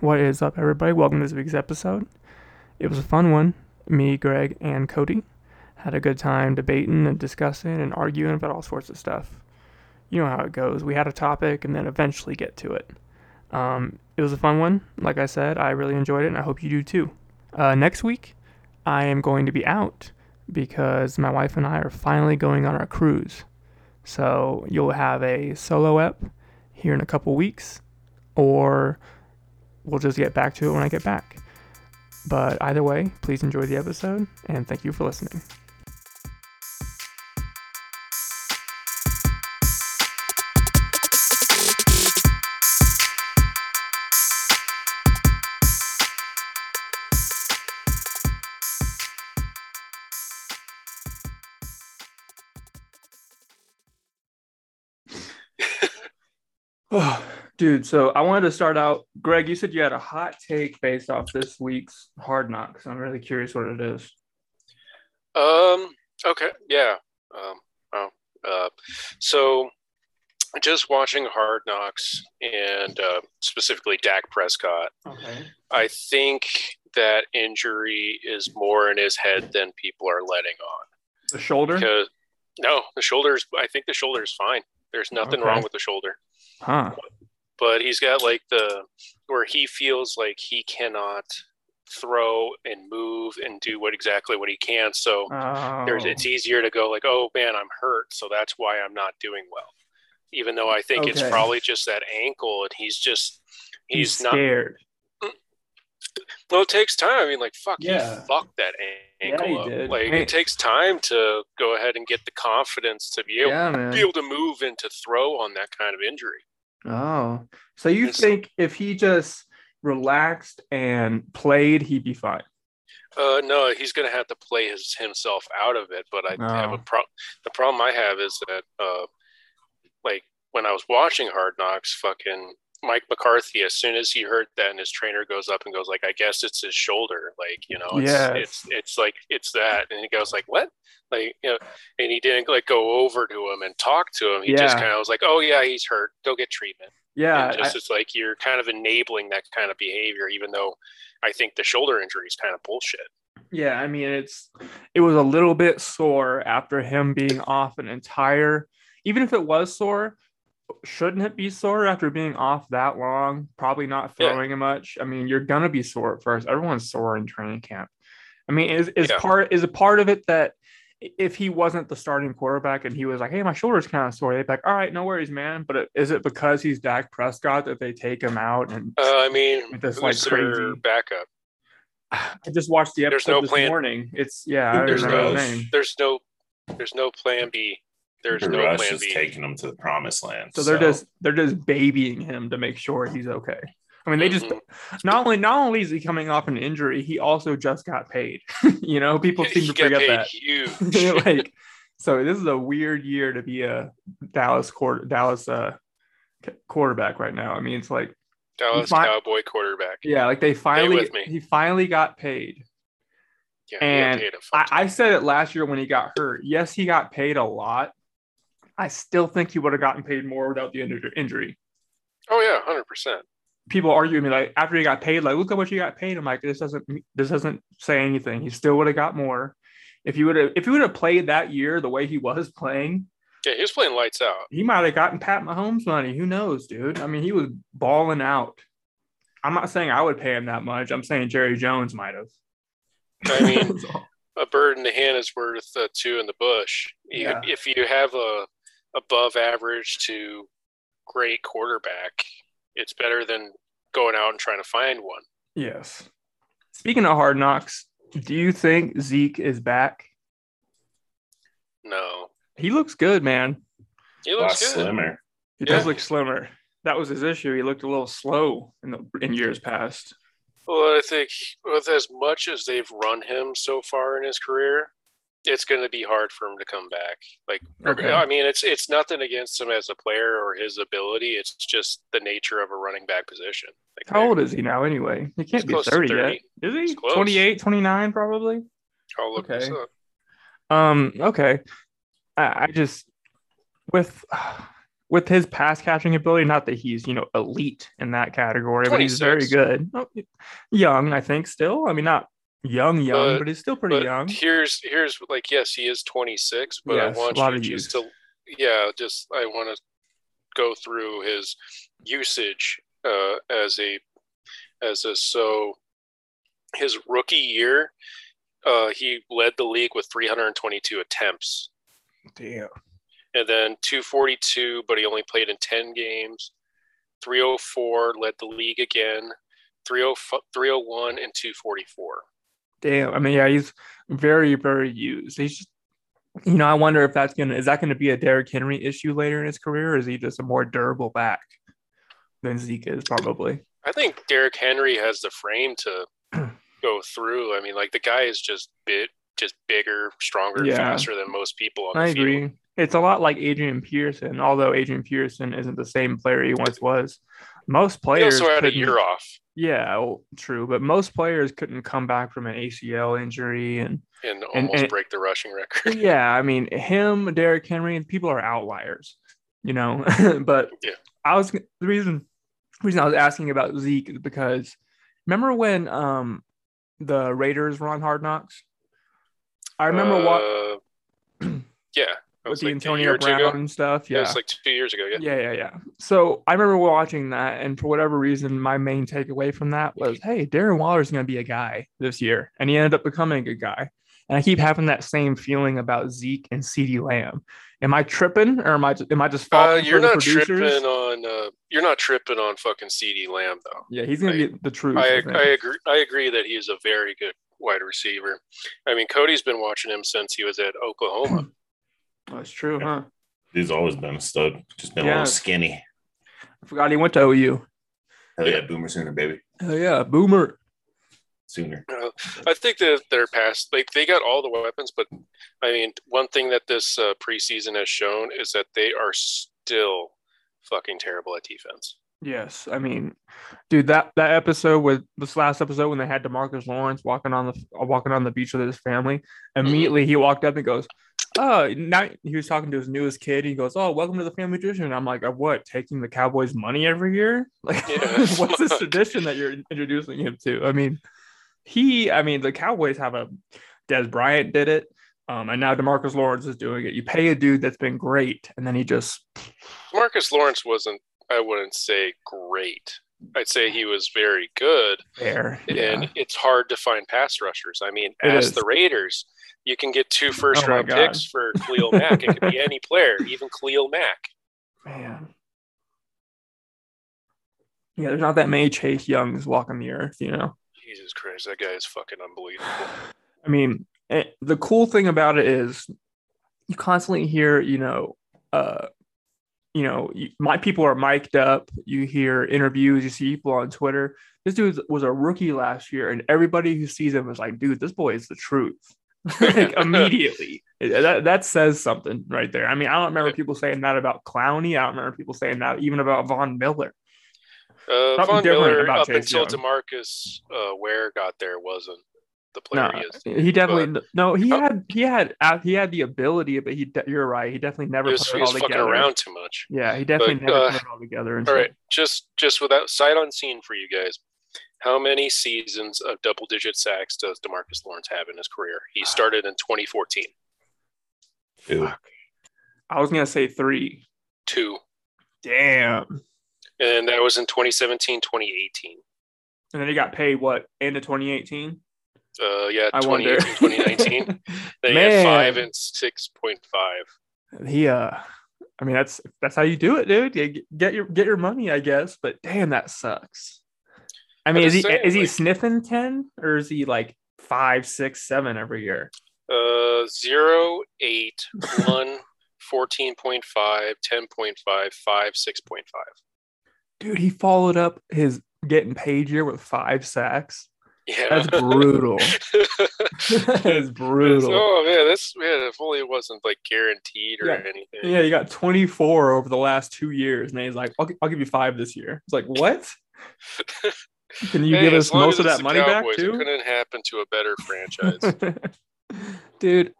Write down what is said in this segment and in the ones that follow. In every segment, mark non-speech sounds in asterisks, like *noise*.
What is up, everybody? Welcome to this week's episode. It was a fun one. Me, Greg, and Cody had a good time debating and discussing and arguing about all sorts of stuff. You know how it goes. We had a topic and then eventually get to it. Um, it was a fun one. Like I said, I really enjoyed it, and I hope you do too. Uh, next week, I am going to be out because my wife and I are finally going on our cruise. So you'll have a solo ep here in a couple weeks, or we'll just get back to it when I get back. But either way, please enjoy the episode and thank you for listening. Oh, *laughs* dude, so I wanted to start out. Greg, you said you had a hot take based off this week's Hard Knocks. I'm really curious what it is. Um. Okay. Yeah. Um. Oh. Uh. So, just watching Hard Knocks and uh, specifically Dak Prescott. Okay. I think that injury is more in his head than people are letting on. The shoulder? Because no, the shoulders. I think the shoulder is fine. There's nothing Okay. wrong with the shoulder. Huh. But he's got like the where he feels like he cannot throw and move and do what exactly what he can so Oh. there's it's oh. easier to go like oh man i'm hurt so that's why i'm not doing well even though i think it's probably just that ankle and he's just he's, he's not scared. Mm. well it takes time i mean like fuck Yeah. he fucked that an- Yeah, ankle he up did. like Hey. it takes time to go ahead and get the confidence to be able, Yeah, be able to move and to throw on that kind of injury Oh. So you It's- think if he just relaxed and played, he'd be fine? Uh, no, he's going to have to play his, himself out of it. But I have a Oh. problem. The problem I have is that, uh, like when I was watching Hard Knocks, fucking Mike McCarthy, as soon as he heard that, and his trainer goes up and goes like, "I guess it's his shoulder," like you know, it's Yes. it's it's like it's that, and he goes like, "What?" Like you know, and he didn't like go over to him and talk to him. He just kind of was like, "Oh yeah, he's hurt. Go get treatment." Yeah. and just it's like you're kind of enabling that kind of behavior, even though I think the shoulder injury is kind of bullshit. Yeah, I mean it's it was a little bit sore after him being off an entire even if it was sore, shouldn't it be sore after being off that long? Probably not Yeah. throwing it much. I mean, you're gonna be sore at first. Everyone's sore in training camp. I mean, is is Yeah. part is a part of it that if he wasn't the starting quarterback and he was like, "Hey, my shoulder's kind of sore," they'd be like, "All right, no worries, man." But it, is it because he's Dak Prescott that they take him out? And Uh, I mean, With this, like, crazy- backup? *sighs* I just watched the There's episode no this plan- morning. It's yeah, There's no, name. there's no, there's no plan B. There's The no rush plan is B. taking him to the promised land. So they're just they're just babying him to make sure he's okay. I mean, they just Mhm. not only not only is he coming off an injury, he also just got paid. *laughs* you know, people seem to forget that. *laughs* Huge. like, so this is a weird year to be a Dallas quarter Dallas uh quarterback right now. I mean, it's like Dallas fi- Cowboy quarterback. yeah, like they finally he finally got paid. Yeah, And paid a I. I said it last year when he got hurt. Yes, he got paid a lot. I still think he would have gotten paid more without the injury. oh yeah, hundred percent. People argue with me like after he got paid, like look at what he got paid. I'm like, this doesn't this doesn't say anything. He still would have got more. If he would have if he would have played that year the way he was playing, Yeah, he was playing lights out. he might have gotten Pat Mahomes money. Who knows, dude? I mean, he was balling out. I'm not saying I would pay him that much. I'm saying Jerry Jones might have. I mean, *laughs* a bird in the hand is worth uh, two in the bush. You, Yeah. If you have a above average to great quarterback, it's better than going out and trying to find one. yes. Speaking of hard knocks, do you think Zeke is back? No, He looks good, man. he looks good. slimmer. He Yeah. does look slimmer. That was his issue. He looked a little slow in the in years past. Well, I think with as much as they've run him so far in his career, it's going to be hard for him to come back. Like, Okay. I mean, it's it's nothing against him as a player or his ability. It's just the nature of a running back position. Like, How old is he now anyway? He can't be 30, 30. yet. Is he? He's 28, 29 probably? I'll look Okay. up. Um, okay. I, I just with with his pass catching ability, not that he's you know elite in that category, but he's very good. Oh, Young, I think, still. I mean, not young, young, But- but he's still pretty but young. here's here's like yes, he is 26, but Yes, I want you just to yeah, just I want to go through his usage uh, as a as a so his rookie year. Uh, he led the league with 322 attempts. Damn. and then 242, but he only played in 10 games. 304 led the league again. 305 301 and 244. Damn. I mean, yeah, he's very, very used. He's just, you know, I wonder if that's gonna is that gonna be a Derrick Henry issue later in his career, or is he just a more durable back than Zeke is probably? I think Derrick Henry has the frame to *clears throat* go through. I mean, like the guy is just bit, just bigger, stronger, Yeah. faster than most people on the I field. agree. It's a lot like Adrian Peterson, although Adrian Peterson isn't the same player he once was. Most He players also had a year off Yeah, well, true, but most players couldn't come back from an ACL injury, and and And- almost and- break the rushing record. *laughs* yeah, I mean him, Derrick Henry, and people are outliers, you know. *laughs* but Yeah. I was the reason reason I was asking about Zeke is because remember when um the Raiders were on Hard Knocks? I remember what Uh, *clears throat* yeah, that with was the like Antonio year or two Brown and stuff. Yeah, Yeah. it's like two years ago. Yeah. yeah, yeah, yeah. So I remember watching that, and for whatever reason, my main takeaway from that was, "Hey, Darren Waller's going to be a guy this year," and he ended up becoming a good guy. And I keep having that same feeling about Zeke and CeeDee Lamb. Am I tripping, or am I am I just Uh, you're for not tripping on uh, you're not tripping on fucking CeeDee Lamb though. Yeah, he's going to be the truth. I I. I agree. I agree that he is a very good wide receiver. I mean, Cody's been watching him since he was at Oklahoma. That's true, huh? He's always been a stud. Just been a little skinny. I forgot he went to OU. Hell yeah, Boomer Sooner, baby. Oh yeah, Boomer. Sooner. Uh, I think that they're past. Like they got all the weapons, but I mean, one thing that this uh, preseason has shown is that they are still fucking terrible at defense. Yes, I mean, dude, that that episode with this last episode when they had Demarcus Lawrence walking on the walking on the beach with his family, immediately he walked up and goes, "Oh, now he was talking to his newest kid. He goes, "Oh, welcome to the family tradition." And I'm like, "Of what? Taking the Cowboys' money every year? *laughs* Like, Yeah, what's this tradition that you're introducing him to?" I mean, he, I mean, the Cowboys have a Dez Bryant did it, um, and now Demarcus Lawrence is doing it. You pay a dude that's been great, and then he just Marcus Lawrence wasn't. I wouldn't say great. I'd say he was very good. there. and it's hard to find pass rushers. I mean, It ask is. the Raiders. You can get two first oh round picks for Khalil Mack. It could be *laughs* any player, even Khalil Mack. Man. Yeah, there's not that many Chase Youngs walking the earth, you know. Jesus Christ, that guy is fucking unbelievable. *sighs* I mean, eh, the cool thing about it is you constantly hear, you know, uh, you know, my people are mic'd up. You hear interviews, you see people on Twitter. This dude was a rookie last year, and everybody who sees him is like, dude, this boy is the truth. *laughs* like immediately. That, that says something right there. I mean, I don't remember people saying that about Clowney. I don't remember people saying that even about Von Miller. Uh, Von Miller, about up Chase until Young. Demarcus uh, Ware got there, wasn't the No, player he is. he definitely no. He Oh. had he had uh, he had the ability, but he de- you're right. He definitely never He was, put he it all was fucking together. around too much. Yeah, he definitely But, never uh, put it all together. all right, just just without sight unseen for you guys. How many seasons of double digit sacks does Demarcus Lawrence have in his career? He started in 2014. Ew. I was gonna say three. Two. Damn. And that was in 2017, 2018. And then he got paid what end of 2018? Uh, yeah, I wonder. 2018, 2019. *laughs* they he Man. had five and 6.5. he uh, I mean that's that's how you do it, dude. You get- your get your money, I guess. But damn, that sucks. I mean, I'm is he saying, is he sniffing ten or is he like five, six, seven every year? Uh, 0, 8, 1, *laughs* 14.5, 10.5, 5, 6.5. Dude, he followed up his getting paid year with five sacks. Yeah. That's *laughs* brutal. *laughs* that is brutal. Oh man, this man. If only it wasn't like guaranteed or Yeah. anything. Yeah, you got 24 over the last two years, and he's like, "I'll, I'll give you five this year." It's like, what? *laughs* Can you Hey, give us most of that money back Cowboys, It too? couldn't happen to a better franchise. Dude,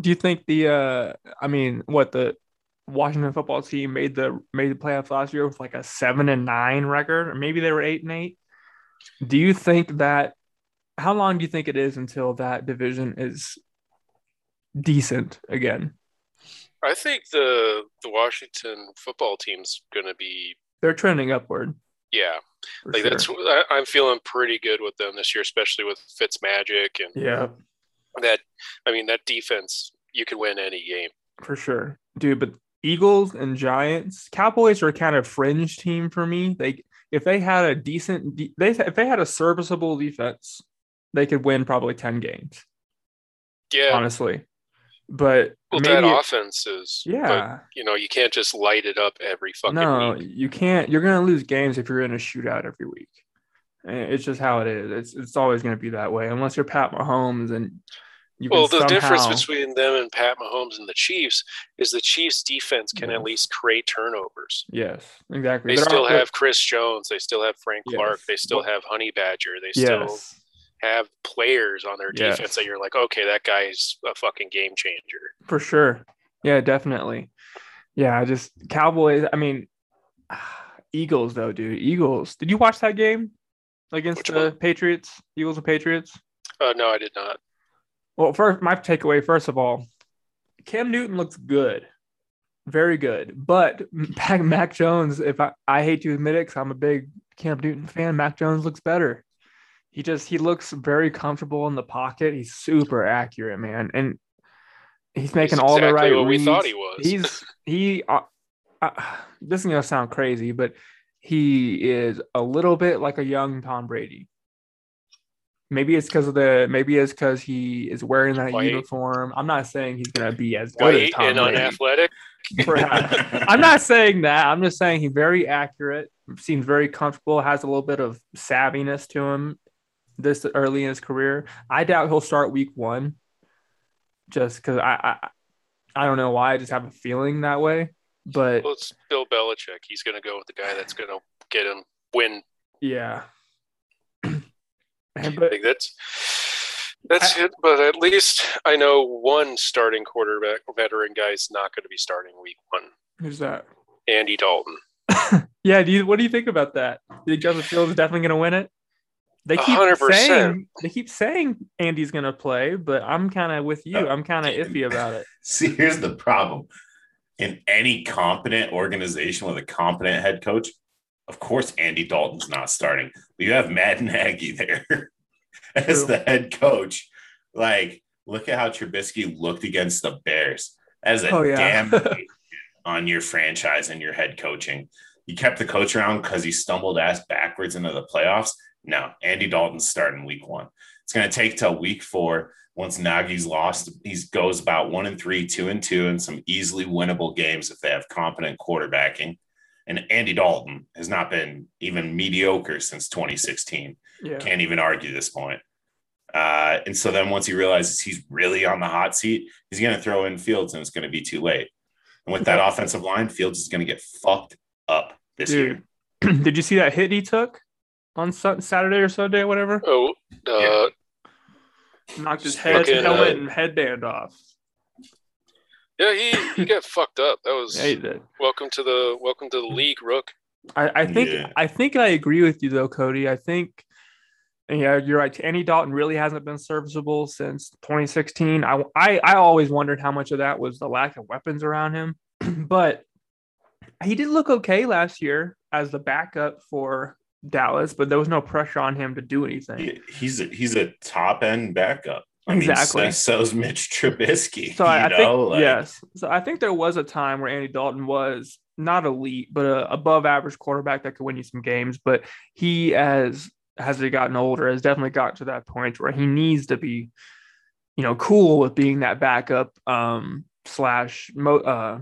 do you think the uh I mean, what the Washington football team made the made the playoffs last year with like a seven and nine record, or maybe they were eight and eight. Do you think that? How long do you think it is until that division is decent again? I think the the Washington football team's going to be They're trending upward. yeah. For Like sure. that's I, I'm feeling pretty good with them this year, especially with Fitz Magic and yeah, that. I mean that defense, you could win any game. for sure, dude. But Eagles and Giants, Cowboys are kind of fringe team for me. They if they had a decent, de- they if they had a serviceable defense, they could win probably ten games. Yeah, honestly. But well, maybe that offense is. but, yeah, you know, you can't just light it up every fucking no, week. you can't. You're gonna lose games if you're in a shootout every week. Eh, it's just how it is. It's it's always gonna be that way unless you're Pat Mahomes and you Well, the difference between them and Pat Mahomes and the Chiefs is the Chiefs' defense can Yeah. at least create turnovers. yes, exactly. They They're still all- have Chris Jones. They still have Frank Yes. Clark. They still have Honey Badger. They still yes, have players on their Yes. defense that you're like, okay, that guy's a fucking game changer. for sure. Yeah, definitely. Yeah, I just Cowboys. I mean, *sighs* Eagles though, dude. Eagles. Did you watch that game against Which the one? Patriots? Eagles and Patriots. Uh, no, I did not. Well, first, my takeaway, first of all, Cam Newton looks good, very good. But *laughs* Mac, Jones, if I, I hate to admit it, because I'm a big Cam Newton fan, Mac Jones looks better. He just he looks very comfortable in the pocket. He's super accurate, man, and he's making He's all the exactly right. what we thought he was. He's he. Uh, uh, this is gonna sound crazy, but he is a little bit like a young Tom Brady. Maybe it's because of the. Maybe it's because he is wearing that White. uniform. I'm not saying he's gonna be as good as White Tom and Brady. unathletic. *laughs* I'm not saying that. I'm just saying he's very accurate. Seems very comfortable. Has a little bit of savviness to him. This early in his career, I doubt he'll start week one. Just because I, I, I don't know why. I just have a feeling that way. But Well, it's Bill Belichick. He's going to go with the guy that's going to get him win. yeah. And- I *laughs* think that's that's it. But at least I know one starting quarterback veteran guy's not going to be starting week one. who's that? Andy Dalton. *laughs* Yeah. Do you? What do you think about that? Do you think Justin Fields is definitely going to win it? They keep hundred percent. saying they keep saying Andy's going to play, but I'm kind of with you. I'm kind of uh, iffy about it. *laughs* See, here's the problem. In any competent organization with a competent head coach, of course, Andy Dalton's not starting. But you have Matt *laughs* Nagy there *laughs* as the head coach. Like, look at how Trubisky looked against the Bears. As a Oh, yeah. damn *laughs* on your franchise and your head coaching. You kept the coach around because he stumbled ass backwards into the playoffs. No, Andy Dalton's starting week one. It's going to take till week four. Once Nagy's lost, he goes about one and three, two and two, and some easily winnable games if they have competent quarterbacking. And Andy Dalton has not been even mediocre since 2016. Yeah. Can't even argue this point. Uh, and so then once he realizes he's really on the hot seat, he's going to throw in Fields and it's going to be too late. And with that offensive line, Fields is going to get fucked up this year. *clears throat* Did you see that hit he took on Saturday or Sunday or whatever? Oh, uh, Knocked his head, fucking, helmet, uh, and headband off. Yeah, he he got fucked up. That was Yeah, he did. welcome to the welcome to the league, Rook. I, I think Yeah. I think I agree with you though, Cody. I think yeah, you're right. Andy Dalton really hasn't been serviceable since 2016. I, I I always wondered how much of that was the lack of weapons around him, *clears throat* but he did look okay last year as the backup for Dallas, but there was no pressure on him to do anything. He- He's a, he's a top end backup. I Exactly. Mean, so, so's Mitch Trubisky. So I, you I know, think like, yes. So I think there was a time where Andy Dalton was not elite, but a above average quarterback that could win you some games. But he, as has he gotten older, has definitely got to that point where he needs to be, you know, cool with being that backup um, slash mo- uh,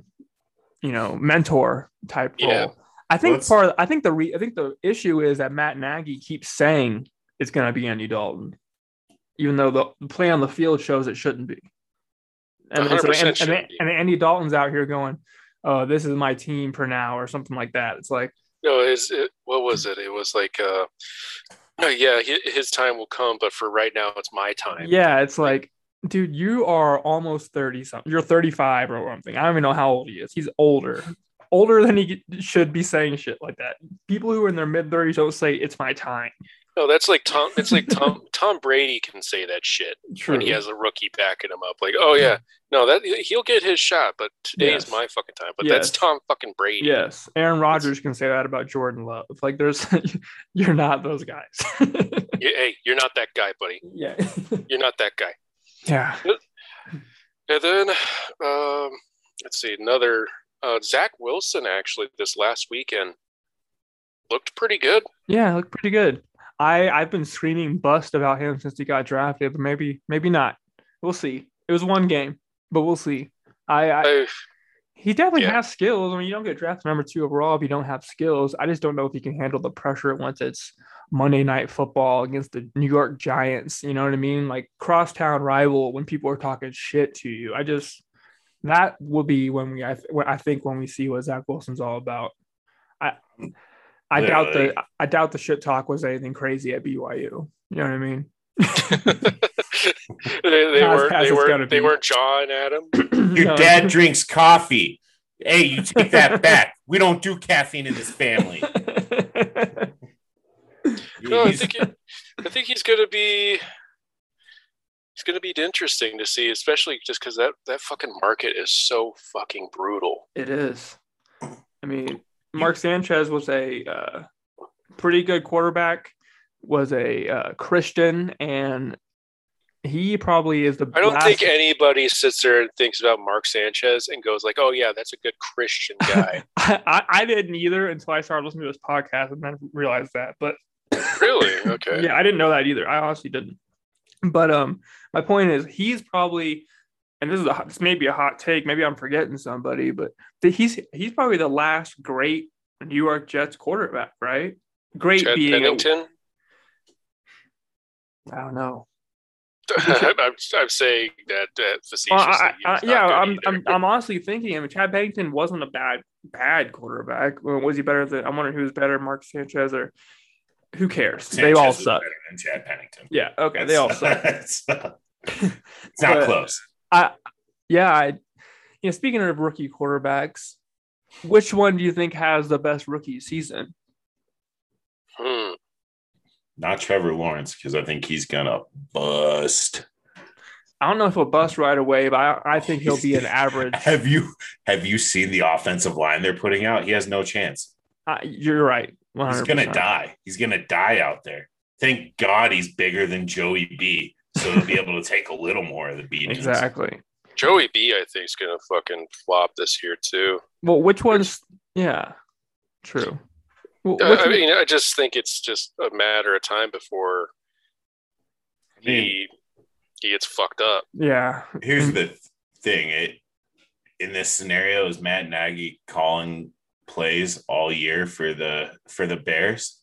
you know mentor type Yeah. role. I think Let's- part. Of, I think the re, I think the issue is that Matt Nagy keeps saying it's going to be Andy Dalton, even though the play on the field shows it shouldn't be. And, and, so- and, and, and Andy Dalton's out here going, "Oh, this is my team for now," or something like that. It's like, No, his it, what was it? It was like, uh, yeah, his time will come, but for right now, it's my time. yeah, it's like dude, you are almost 30 something. You're 35 or something. I don't even know how old he is. He's older. Older than he should be saying shit like that. People who are in their mid 30s don't say it's my time. No, that's like Tom. It's like Tom. *laughs* Tom Brady can say that shit True. when he has a rookie backing him up. Like, oh yeah, no, that he'll get his shot, but today Yes. is my fucking time. But that's Tom fucking Brady. Yes, Aaron Rodgers can say that about Jordan Love. Like, there's, *laughs* you're not those guys. *laughs* Hey, you're not that guy, buddy. yeah. You're not that guy. yeah. And then, um, let's see, another uh, Zach Wilson actually this last weekend looked pretty good. Yeah, looked pretty good. I I've been screaming bust about him since he got drafted, but maybe maybe not. We'll see. It was one game, but we'll see. I, I he definitely Yeah. has skills. I mean, you don't get drafted number two overall if you don't have skills. I just don't know if he can handle the pressure once it's Monday night football against the New York Giants. You know what I mean? Like crosstown rival when people are talking shit to you. I just that will be when we I, I think when we see what Zach Wilson's all about. I I doubt the I doubt the shit talk was anything crazy at BYU. You know what I mean? *laughs* they, they weren't. They weren't. They weren't jawing at him. *clears throat* Your No. dad drinks coffee. Hey, you take that *laughs* back. We don't do caffeine in this family. *laughs* No, I think it, I think he's going to be. It's going to be interesting to see, especially just because that that fucking market is so fucking brutal. It is. I mean, Mark Sanchez was a uh, pretty good quarterback, was a uh, Christian, and he probably is the. I don't last- think anybody sits there and thinks about Mark Sanchez and goes like, "Oh yeah, that's a good Christian *laughs* guy." I, I, I didn't either until I started listening to this podcast and then realized that. But *laughs* really? Okay. yeah, I didn't know that either. I honestly didn't. But um, my point is, he's probably, and this is a this may be a hot take. Maybe I'm forgetting somebody, but the, he's he's probably the last great New York Jets quarterback, right? Great Chad being, a, Pennington. I don't know. *laughs* I'm, I'm, I'm saying that uh, facetiously. Well, I, I, yeah, I'm. I'm I'm honestly thinking. I mean, Chad Pennington wasn't a bad bad quarterback. Was he better than? I'm wondering who's better, Mark Sanchez or who cares? they all suck. better than Chad Pennington. Yeah, okay, they all suck. it's, *laughs* it's not *laughs* But- close. I yeah, I, you know, speaking of rookie quarterbacks, which one do you think has the best rookie season? Hmm. Not Trevor Lawrence because I think he's gonna bust. I don't know if he'll bust right away, but I, I think he'll be an *laughs* average. Have you have you seen the offensive line they're putting out? He has no chance. Uh, you're right. 100%. He's gonna die. He's gonna die out there. Thank God he's bigger than Joey B, so he'll be able to take a little more of the beatings. Exactly. Joey B, I think, is gonna fucking flop this year too. Well, which one's? Yeah, true. Well, Uh, I mean, I just think it's just a matter of time before I mean, he he gets fucked up. yeah. here's *laughs* the thing: it in this scenario is Matt Nagy calling plays all year for the for the Bears,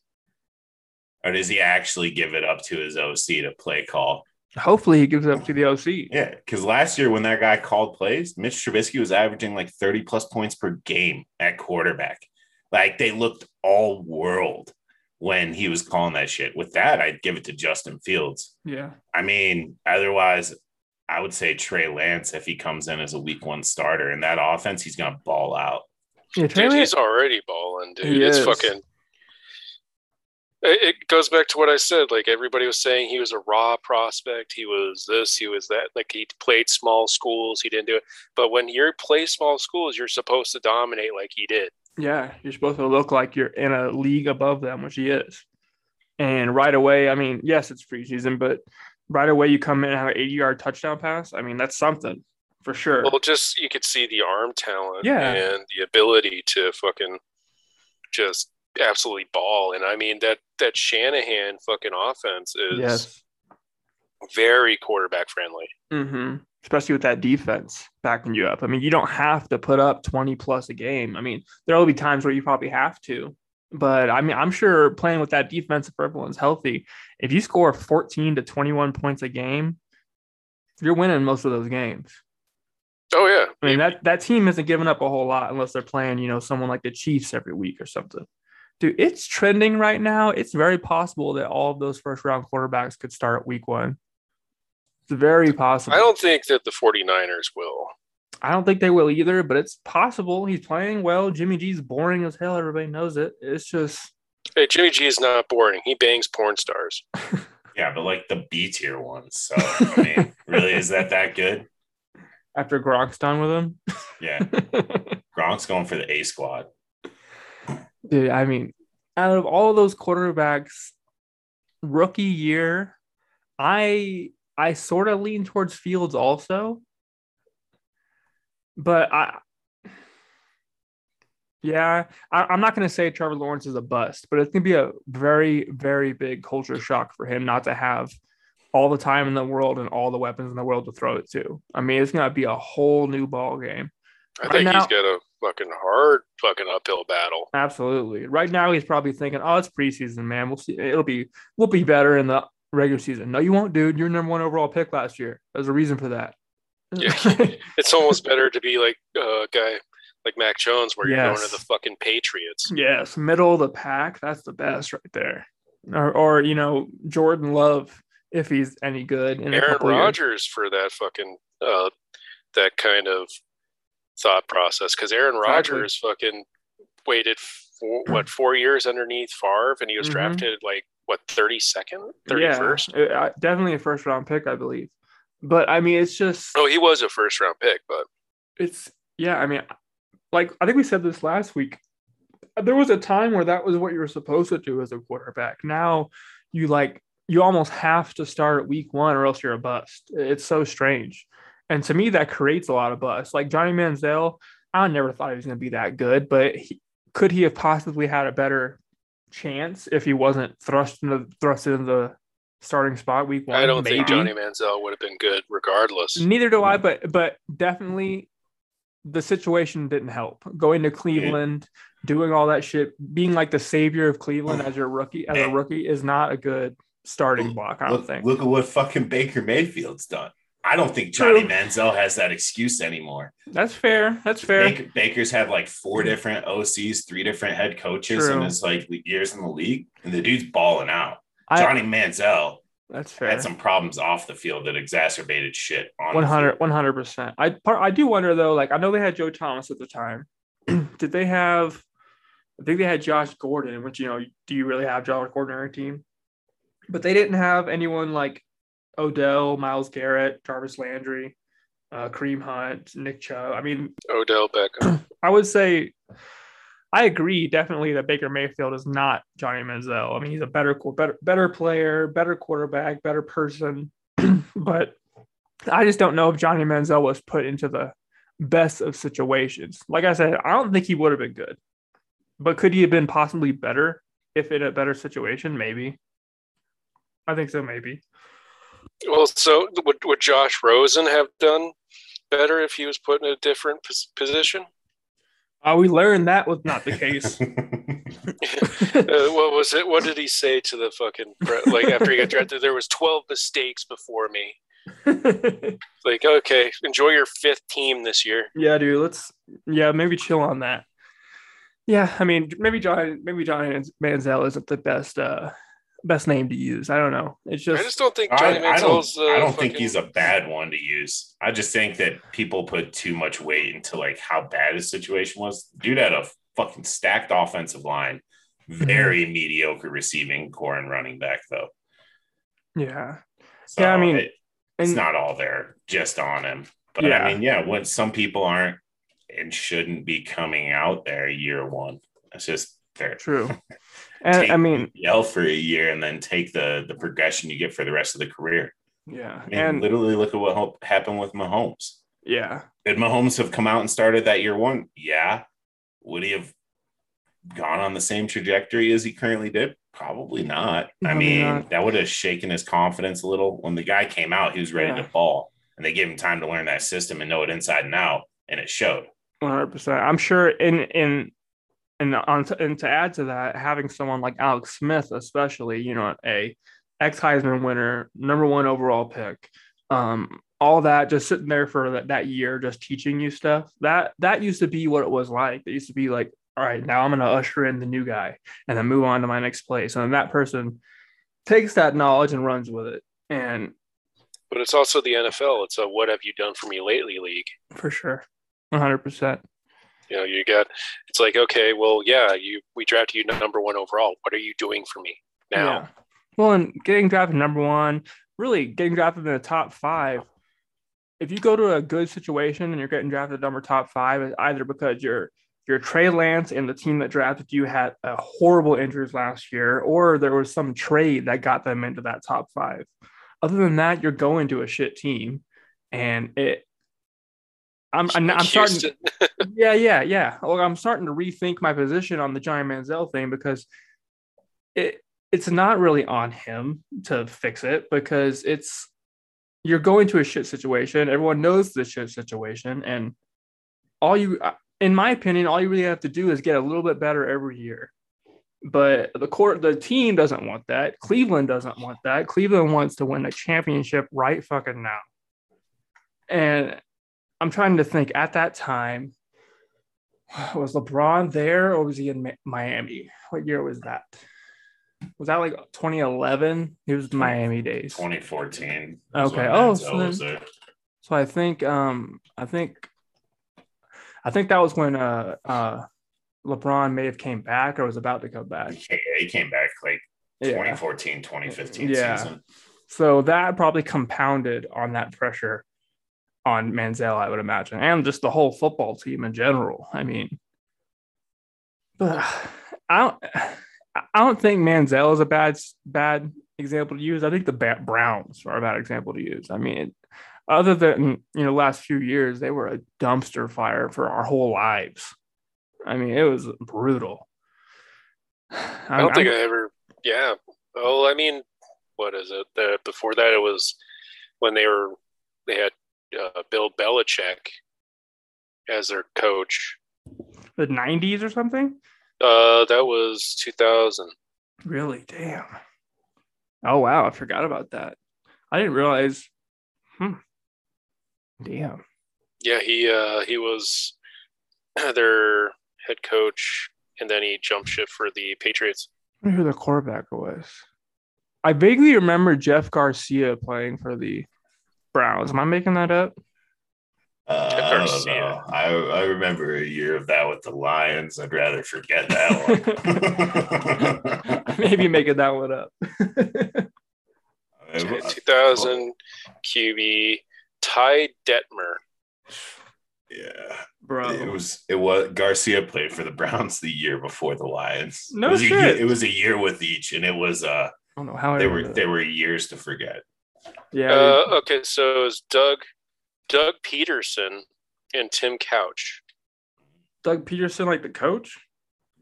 or does he actually give it up to his OC to play call? Hopefully, he gives it up to the OC. Yeah, because last year when that guy called plays, Mitch Trubisky was averaging like 30 plus points per game at quarterback. Like they looked all world when he was calling that shit. With that, I'd give it to Justin Fields. Yeah. I mean, otherwise, I would say Trey Lance if he comes in as a week one starter in that offense, he's gonna ball out. Yeah. Dude, he's already balling, dude. He it's is. fucking. It, goes back to what I said. Like everybody was saying, he was a raw prospect. He was this. He was that. Like he played small schools. He didn't do it. But when you play small schools, you're supposed to dominate like he did. Yeah, you're supposed to look like you're in a league above them, which he is. And right away, I mean, yes, it's preseason, but right away you come in and have an 80 yard touchdown pass. I mean, that's something for sure. Well, just you could see the arm talent Yeah. and the ability to fucking just absolutely ball. And I mean that that Shanahan fucking offense is yes. very quarterback friendly. hmm Especially with that defense backing you up. I mean, you don't have to put up 20 plus a game. I mean, there will be times where you probably have to. But I mean, I'm sure playing with that defense, if everyone's healthy, if you score 14 to 21 points a game, you're winning most of those games. Oh yeah, I mean, that, that team isn't giving up a whole lot unless they're playing, you know, someone like the Chiefs every week or something. Dude, it's trending right now. It's very possible that all of those first round quarterbacks could start week one. It's very possible. I don't think that the 49ers will. I don't think they will either, but it's possible. He's playing well. Jimmy G's boring as hell. Everybody knows it. It's just Hey, Jimmy G is not boring. He bangs porn stars. *laughs* Yeah, but like the B tier ones. So I mean, really, is that that good? after Gronk's done with him. Yeah, *laughs* Gronk's going for the A squad. Dude, I mean, out of all of those quarterbacks, rookie year, I I sort of lean towards Fields also. But I yeah, I, I'm not going to say Trevor Lawrence is a bust, but it's going to be a very, very big culture shock for him not to have all the time in the world and all the weapons in the world to throw it to. I mean, it's going to be a whole new ball game. I Right think now- he's got a fucking hard fucking uphill battle. Absolutely. Right now, he's probably thinking, "Oh, it's preseason, man. We'll see. It'll be we'll be better in the regular season." No, you won't, dude. You're number one overall pick last year. There's a reason for that. Yeah. *laughs* It's almost better to be like uh, a guy like Mac Jones where you're going to the fucking Patriots. yes, middle of the pack. That's the best right there. Or, or you know, Jordan Love if he's any good. In Aaron. Rodgers for that fucking uh, that kind of thought process because Aaron Exactly. Rodgers fucking waited for what four years underneath Favre and he was Mhm. drafted like what thirty second, thirty first. Yeah, uh, definitely a first round pick, I believe. But I mean, it's just Oh, he was a first round pick, but it's yeah i mean like i think we said this last week there was a time where that was what you were supposed to do as a quarterback now you like you almost have to start at week one or else you're a bust it's so strange and to me that creates a lot of buzz. like johnny manziel i never thought he was going to be that good but he, could he have possibly had a better chance if he wasn't thrust into thrust into the starting spot week one I don't think Johnny Manziel would have been good regardless. Neither do I, but but definitely the situation didn't help. Going to Cleveland, doing all that shit, being like the savior of Cleveland as your rookie as a rookie is not a good starting block. I don't Look, think. look at what fucking Baker Mayfield's done. I don't think Johnny True. Manziel has that excuse anymore. That's fair. That's fair. Baker, Baker's had like four different OCs, three different head coaches in True. his like years in the league, and the dude's balling out. I, Johnny Manziel that's fair. had some problems off the field that exacerbated shit on 100 the field. percent. I part I do wonder though. Like I know they had Joe Thomas at the time. *clears throat* Did they have? I think they had Josh Gordon. Which you know, do you really have Josh Gordon on your team? But they didn't have anyone like Odell, Myles Garrett, Jarvis Landry, uh, Kareem Hunt, Nick Chubb. I mean, Odell Beckham. *clears throat* I would say I agree definitely that Baker Mayfield is not Johnny Manziel. I mean, he's a better better better player, better quarterback, better person, *clears throat* but I just don't know if Johnny Manziel was put into the best of situations. Like I said, I don't think he would have been good. But could he have been possibly better if in a better situation? Maybe. I think so, maybe. Well, so would would Josh Rosen have done better if he was put in a different pos- position? Uh, we learned that was not the case. *laughs* *laughs* uh, what was it? What did he say to the fucking pre- like after he got drafted? There was twelve mistakes before me. *laughs* Like, okay, enjoy your fifth team this year. Yeah, dude. Let's yeah, maybe chill on that. Yeah, I mean, maybe John, maybe John Manziel isn't the best uh best name to use. I don't know. It's just I just, just don't think I, Johnny I don't, Uh, I don't think he's a bad one to use. I just think that people put too much weight into like how bad his situation was. Dude had a fucking stacked offensive line, very mediocre receiving core and running back though. yeah. So Yeah, I mean, it- it's And not all there just on him. But Yeah. I mean, yeah, when some people aren't and shouldn't be coming out there year one, it's just they're true. *laughs* And I mean, yell for a year and then take the the progression you get for the rest of the career. yeah. I mean, And literally look at what happened with Mahomes. yeah. Did Mahomes have come out and started that year one? Yeah. Would he have gone on the same trajectory as he currently did? Probably not. I mean, not. that would have shaken his confidence a little. When the guy came out, he was ready Yeah. to ball, and they gave him time to learn that system and know it inside and out, and it showed. One hundred percent. I'm sure in in and on to, and to add to that, having someone like Alex Smith, especially, you know, a ex Heisman winner, number one overall pick, um, all that just sitting there for that, that year, just teaching you stuff. That that used to be what it was like. It used to be like, all right, now I'm gonna usher in the new guy and then move on to my next place. And then that person takes that knowledge and runs with it. And But it's also the NFL. It's a what have you done for me lately league. For sure. 100%. You know, you got it's like, okay, well, yeah, you we drafted you number one overall. What are you doing for me now? Yeah. Well, and getting drafted number one, really getting drafted in the top five. If you go to a good situation and you're getting drafted number top five, either because you're you're Trey Lance and the team that drafted you had a horrible injuries last year, or there was some trade that got them into that top five. Other than that, you're going to a shit team, and it. I'm I'm, I'm starting. *laughs* Yeah, yeah, yeah. Well, I'm starting to rethink my position on the Johnny Manziel thing because it it's not really on him to fix it because it's you're going to a shit situation. Everyone knows the shit situation, and all you, uh, in my opinion, all you really have to do is get a little bit better every year. But the court, the team doesn't want that. Cleveland doesn't want that. Cleveland wants to win a championship right fucking now. And I'm trying to think at that time, was LeBron there or was he in Miami? What year was that? Was that like 2011? It was Miami days. 2014. Okay. Oh, so then- So I think um I think I think that was when uh uh LeBron may have came back or was about to come back. he, he came back like Yeah. 2014, 2015 Yeah. season. So that probably compounded on that pressure on Manziel, I would imagine, and just the whole football team in general. I mean, but I don't, I don't think Manziel is a bad bad example to use. I think the Ba- Browns are a bad example to use. I mean, other than you know, last few years they were a dumpster fire for our whole lives. I mean, it was brutal. I don't think I ever. Yeah. Well, I mean, what is it? The, before that, it was when they were they had uh, Bill Belichick as their coach. the '90s or something. Uh, that was 2000. Really? Damn. Oh wow, I forgot about that. I didn't realize. Hmm. Damn. Yeah, he uh, he was *clears throat* their head coach, and then he jumped ship for the Patriots. I wonder who the quarterback was. I vaguely remember Jeff Garcia playing for the Browns. Am I making that up? Uh, I don't know. I, I remember a year of that with the Lions. I'd rather forget that *laughs* one. *laughs* Maybe making that one up. *laughs* 2000 QB Ty Detmer. yeah, Bro. it was it was Garcia played for the Browns the year before the Lions. No it was A shit. year, it was a year with each, and it was uh I don't know how I they were they were years to forget. Yeah. Uh, okay, so it was Doug Doug Pederson and Tim Couch. Doug Pederson, like the coach?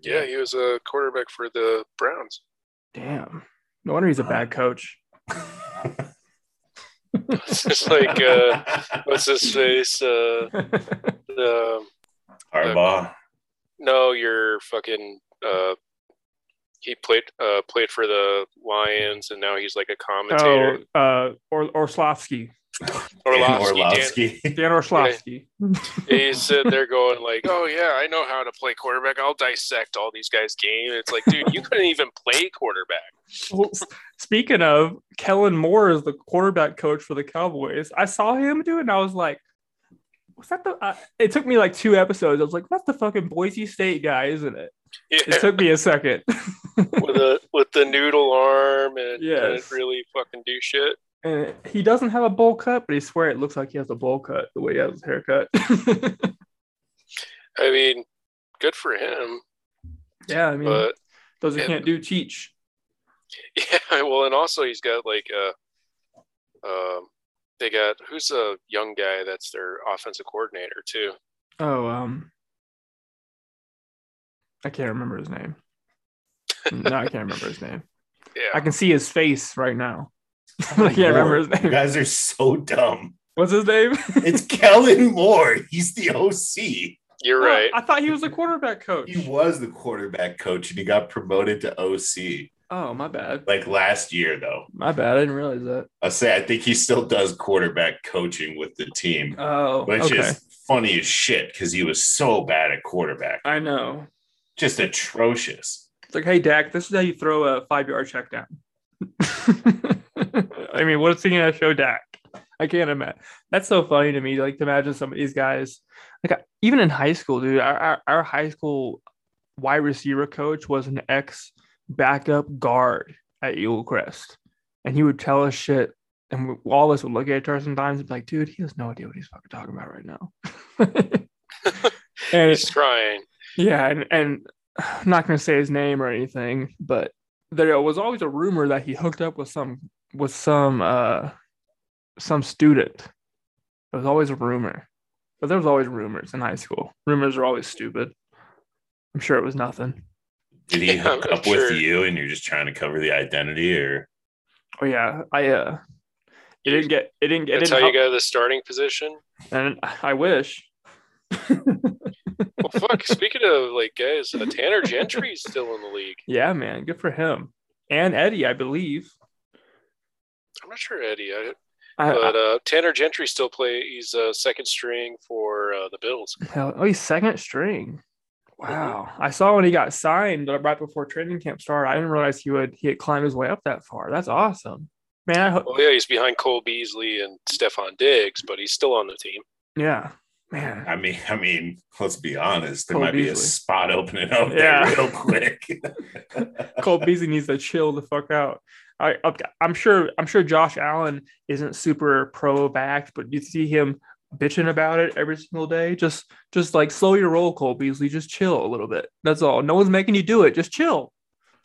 Yeah, he was a quarterback for the Browns. Damn. No wonder he's a bad coach. It's just like uh, what's his face? Uh, *laughs* the Harbaugh. no, you're fucking. Uh, he played uh, played for the Lions, and now he's like a commentator. oh, uh, or Orlovsky. *laughs* Orlovsky. Dan- Orlovsky. Dan Orlovsky. he's sitting there going like, "Oh yeah, I know how to play quarterback. I'll dissect all these guys' game." It's like, dude, you couldn't even play quarterback. Well, speaking of, Kellen Moore is the quarterback coach for the Cowboys. I saw him do it, and I was like, "Was that the?" Uh, it took me like two episodes. I was like, "That's the fucking Boise State guy, isn't it?" It took me a second. *laughs* with the with the noodle arm and Yes. couldn't really fucking do shit. and he doesn't have a bowl cut, but he swear it looks like he has a bowl cut the way he has his haircut. *laughs* I mean, good for him, yeah, I mean, but those who yeah. can't do teach. *laughs* yeah, well, and also he's got like uh um they got who's a young guy that's their offensive coordinator too. Oh, um, I can't remember his name. *laughs* no, I can't remember his name. Yeah, I can see his face right now. *laughs* I oh, can't remember his You name. guys are so dumb. What's his name? It's Kellen *laughs* Moore. He's the OC. you're Oh, right. I thought he was the quarterback coach. He was the quarterback coach and he got promoted to OC Oh, my bad. like last year, though. My bad. I didn't realize that. I say I think he still does quarterback coaching with the team, Oh, which okay. is funny as shit because he was so bad at quarterback, I know. Just atrocious. It's like, hey, Dak, this is how you throw a five yard check down. *laughs* I mean, what's he going to show Dak? I can't imagine. That's so funny to me. Like to imagine some of these guys, like even in high school, dude. Our our, our high school wide receiver coach was an ex backup guard at Eagle Crest, and he would tell us shit, and we, all of us would look at each other sometimes and be like, "Dude, he has no idea what he's fucking talking about right now." *laughs* *laughs* and He's trying. Yeah, and, and *sighs* I'm not gonna say his name or anything, but there was always a rumor that he hooked up with some with some uh some student. It was always a rumor. But there was always rumors in high school. Rumors are always stupid. I'm sure it was nothing. Did he *laughs* Yeah, hook I'm up with you and you're just trying to cover the identity or Oh yeah, I uh it didn't get it didn't get it That's how didn't you help, got the starting position. and I wish. Well, fuck. speaking of like guys, uh, Tanner Gentry's still in the league. Yeah, man, good for him. And Eddie, I believe. I'm not sure Eddie, I, I, but uh, Tanner Gentry still play. He's uh, second string for uh, the Bills. Hell, oh, he's second string. Wow. I saw when he got signed uh, right before training camp started. I didn't realize he would he had climbed his way up that far. That's awesome. Man, I hope Well, yeah, he's behind Cole Beasley and Stefon Diggs, but he's still on the team. yeah. Man. I mean, I mean, let's be honest, there Cole might be a spot opening up Yeah. there real quick. *laughs* *laughs* Cole Beasley needs to chill the fuck out. I I'm sure I'm sure Josh Allen isn't super pro backed, but you see him bitching about it every single day. Just just like slow your roll, Cole Beasley. Just chill a little bit. That's all. No one's making you do it. Just chill.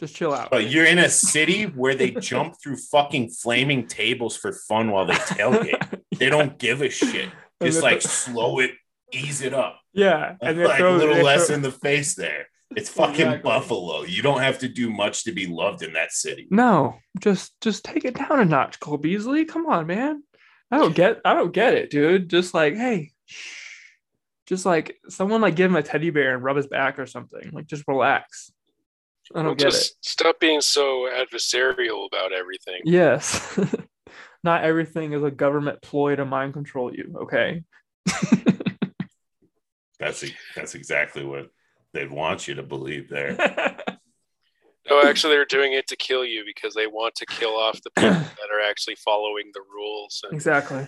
Just chill out. But you're in a city where they jump through fucking flaming tables for fun while they tailgate. *laughs* They don't give a shit. Just like slow it, ease it up. yeah, and they like throw a little less throw- in the face there. It's fucking Exactly. Buffalo. You don't have to do much to be loved in that city. No, just just take it down a notch, Cole Beasley. Come on, man. I don't get I don't get it, dude. Just like, hey, just like someone like give him a teddy bear and rub his back or something. Like just relax. I don't Well, get just stop being so adversarial about everything. Yes. *laughs* Not everything is a government ploy to mind control you, okay? *laughs* That's that's exactly what they'd want you to believe there. *laughs* No, actually, they're doing it to kill you because they want to kill off the people *clears throat* that are actually following the rules. And exactly.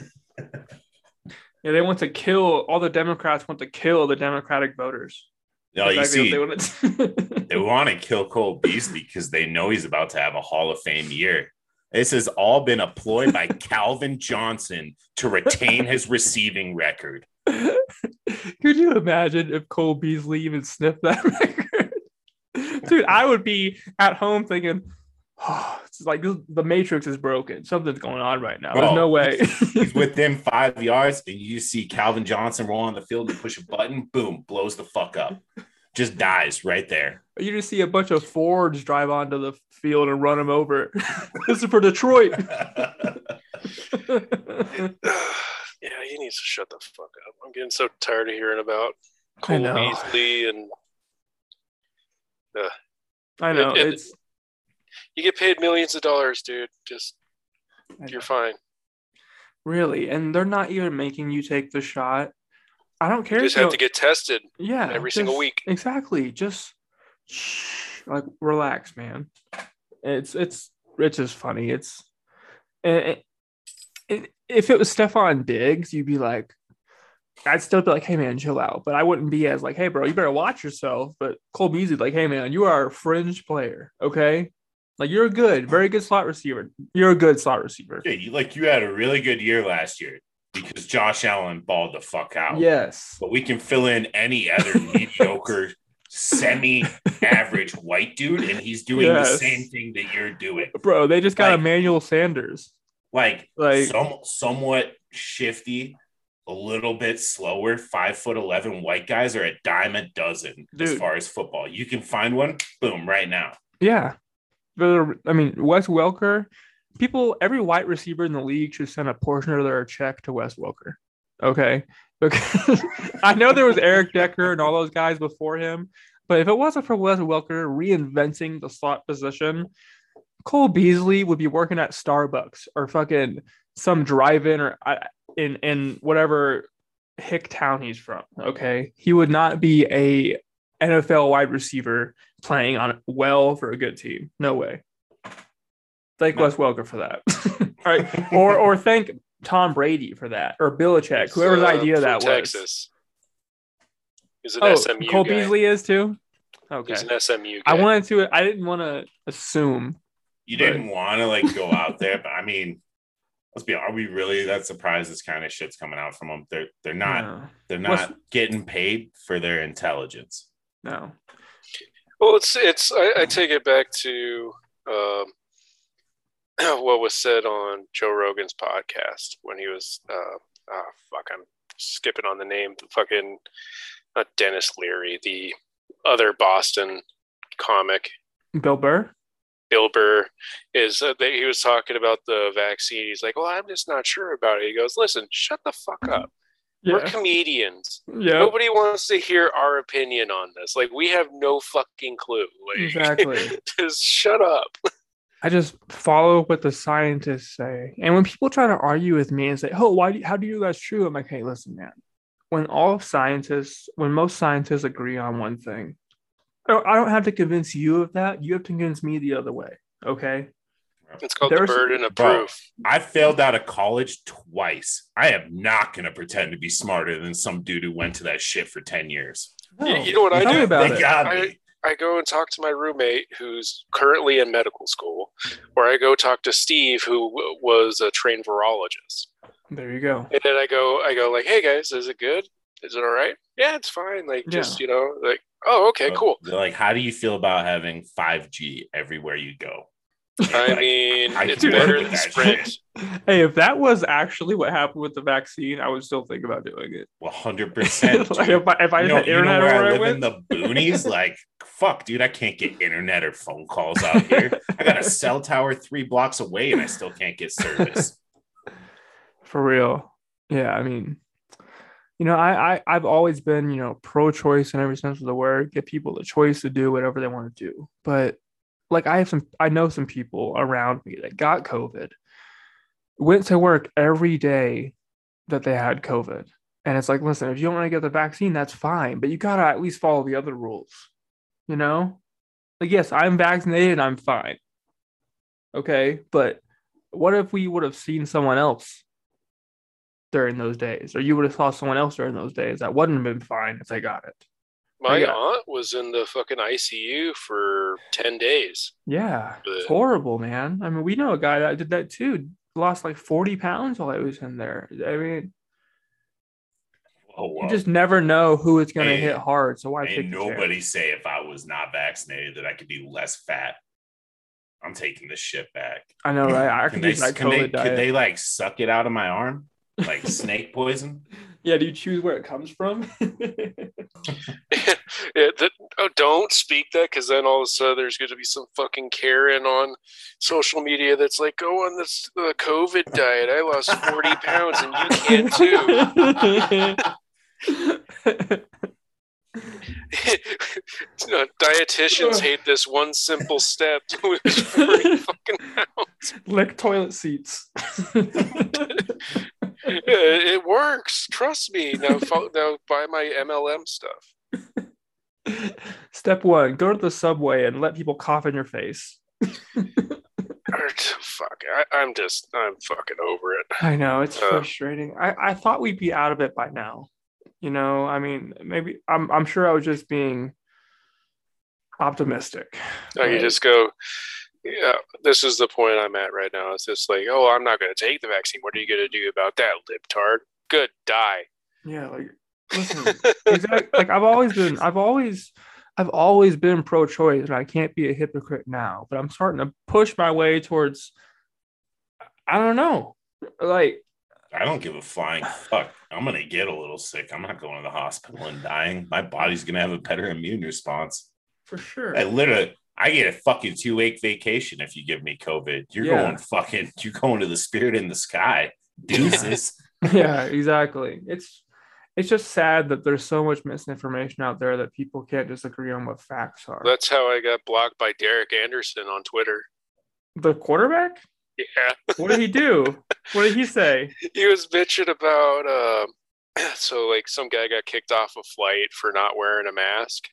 Yeah, they want to kill all the Democrats want to kill the Democratic voters. No, you see, they want. *laughs* they want to kill Cole Beasley because they know he's about to have a Hall of Fame year. This has all been a ploy by *laughs* Calvin Johnson to retain his receiving record. Could you imagine if Cole Beasley even sniffed that *laughs* record? Dude, I would be at home thinking, oh, it's like the Matrix is broken. Something's going on right now. There's no way. He's *laughs* within five yards, and you see Calvin Johnson roll on the field and push a button, boom, blows the fuck up. Just dies right there. you just see a bunch of Fords drive onto the field and run them over. *laughs* this is for Detroit. *laughs* *sighs* yeah, he needs to shut the fuck up. I'm getting so tired of hearing about I Cole know. Beasley and uh, I know. It- it- It's you get paid millions of dollars, dude. Just you're fine. really, and they're not even making you take the shot. I don't care. You just you have don't- to get tested. yeah every single week. exactly just shh, like relax man it's it's it's just funny it's eh, eh, it, it, if it was Stefon Diggs you'd be like I'd still be like hey man chill out but I wouldn't be as like hey bro you better watch yourself but Cole Beasley like hey man you are a fringe player okay like you're a good very good slot receiver you're a good slot receiver Yeah, you like you had a really good year last year because Josh Allen balled the fuck out. yes But we can fill in any other *laughs* mediocre, semi-average white dude, and he's doing the same thing that you're doing. bro they just got Like- Emmanuel Sanders Like, Like- some, somewhat shifty, a little bit slower, five foot eleven white guys are a dime a dozen as far as football. You can find one, boom, right now. Yeah. I mean, Wes Welker, people, every white receiver in the league should send a portion of their check to Wes Welker. Okay. *laughs* Because I know there was Eric Decker and all those guys before him, but if it wasn't for Wes Welker reinventing the slot position, Cole Beasley would be working at Starbucks or fucking some drive-in or in in whatever hick town he's from. Okay, he would not be a NFL wide receiver playing on well for a good team. No way. Thank No. Wes Welker for that. *laughs* All right, *laughs* or or thank Tom Brady for that or Belichick, He's, whoever's uh, idea from that was. Texas. An Oh, SMU Cole guy. Beasley is too. Okay. He's an SMU guy. I wanted to. I didn't want to assume. You didn't want to like go out there, but I mean, let's be. Are we really that surprised? This kind of shit's coming out from them. They're they're not. No. They're not What's- getting paid for their intelligence. no. Well, it's it's. I, I take it back to um, *clears throat* what was said on Joe Rogan's podcast when he was. Uh, oh, fuck, I'm skipping on the name. The fucking not Denis Leary, the other Boston comic. Bill Burr. Bill Burr is uh, that he was talking about the vaccine. He's like, "Well, I'm just not sure about it." He goes, "Listen, shut the fuck up. We're comedians. Yeah. Nobody wants to hear our opinion on this. Like, we have no fucking clue. Like, Exactly. *laughs* just shut up." I just follow what the scientists say. And when people try to argue with me and say, "Oh, why? Do you, how do you know that's true?" I'm like, "Hey, listen, man. When all scientists, when most scientists agree on one thing, I don't, have to convince you of that. You have to convince me the other way. Okay? It's called There's- the burden of proof. I failed out of college twice. I am not gonna pretend to be smarter than some dude who went to that shit for ten years. You- you know what I do? about they it. got I- me. I go and talk to my roommate who's currently in medical school, or I go talk to Steve who w- was a trained virologist. There you go. And then I go, I go like, "Hey guys, is it good? Is it all right? Yeah, it's fine. Like, just you know, like, oh, okay, cool. Like, how do you feel about having 5G everywhere you go? I mean, I it's better than *laughs* Sprint. Hey, if that was actually what happened with the vaccine, I would still think about doing it. Hundred percent. *laughs* like if I, if I You know, had you know internet where I where I live went, in the boonies? *laughs* Like, fuck, dude, I can't get internet or phone calls out here. I got a cell tower three blocks away, and I still can't get service. For real. Yeah, I mean, you know, I, I I've always been, you know, pro-choice in every sense of the word. Give people the choice to do whatever they want to do. But like I have some I know some people around me that got COVID, went to work every day that they had COVID. And it's like, listen, if you don't want to get the vaccine, that's fine, but you gotta at least follow the other rules. You know? Like, yes, I'm vaccinated I'm fine. Okay. But what if we would have seen someone else during those days, or you would have saw someone else during those days that wouldn't have been fine if they got it. My Yeah. aunt was in the fucking ICU for 10 days. Yeah, it's But- horrible, man. I mean, we know a guy that did that too. Lost like 40 pounds while he was in there. I mean, Oh, you just never know who it's going to hit hard. So why take Ain't the nobody say if I was not vaccinated that I could be less fat. I'm taking this shit back. I know, right? I Can could they, use that can, they, COVID could diet. they like suck it out of my arm? Like snake poison? *laughs* Yeah, do you choose where it comes from? *laughs* *laughs* Yeah, that, oh, don't speak that because then all of a sudden there's going to be some fucking Karen on social media that's like, go on this uh, COVID diet. I lost 40 pounds and you can *laughs* too. Dietitians hate this one simple step to lose 40 fucking pounds. Lick toilet seats. It works. Trust me. Now, fo- *laughs* now buy my MLM stuff. Step one: go to the subway and let people cough in your face. *laughs* Fuck, I, I'm just, I'm fucking over it. I know it's Uh. frustrating. I, I thought we'd be out of it by now. You know, I mean, maybe I'm I'm sure I was just being optimistic. No, you just go, yeah, this is the point I'm at right now. It's just like, oh, I'm not going to take the vaccine. What are you going to do about that, libtard? Good, die. Yeah, like listen, exactly. Like I've always been, I've always, I've always been pro-choice, and I can't be a hypocrite now. But I'm starting to push my way towards. I don't know, like I don't give a flying fuck. I'm gonna get a little sick. I'm not going to the hospital and dying. My body's gonna have a better immune response. for sure. I literally, I get a fucking two week vacation if you give me COVID. You're Yeah. going fucking, *laughs* you're going to the spirit in the sky. Deuces. *laughs* yeah, exactly. It's it's just sad that there's so much misinformation out there that people can't just agree on what facts are. That's how I got blocked by Derek Anderson on Twitter. the quarterback? Yeah. What did he do? what did he say? *laughs* He was bitching about, um, *clears throat* so like some guy got kicked off a flight for not wearing a mask.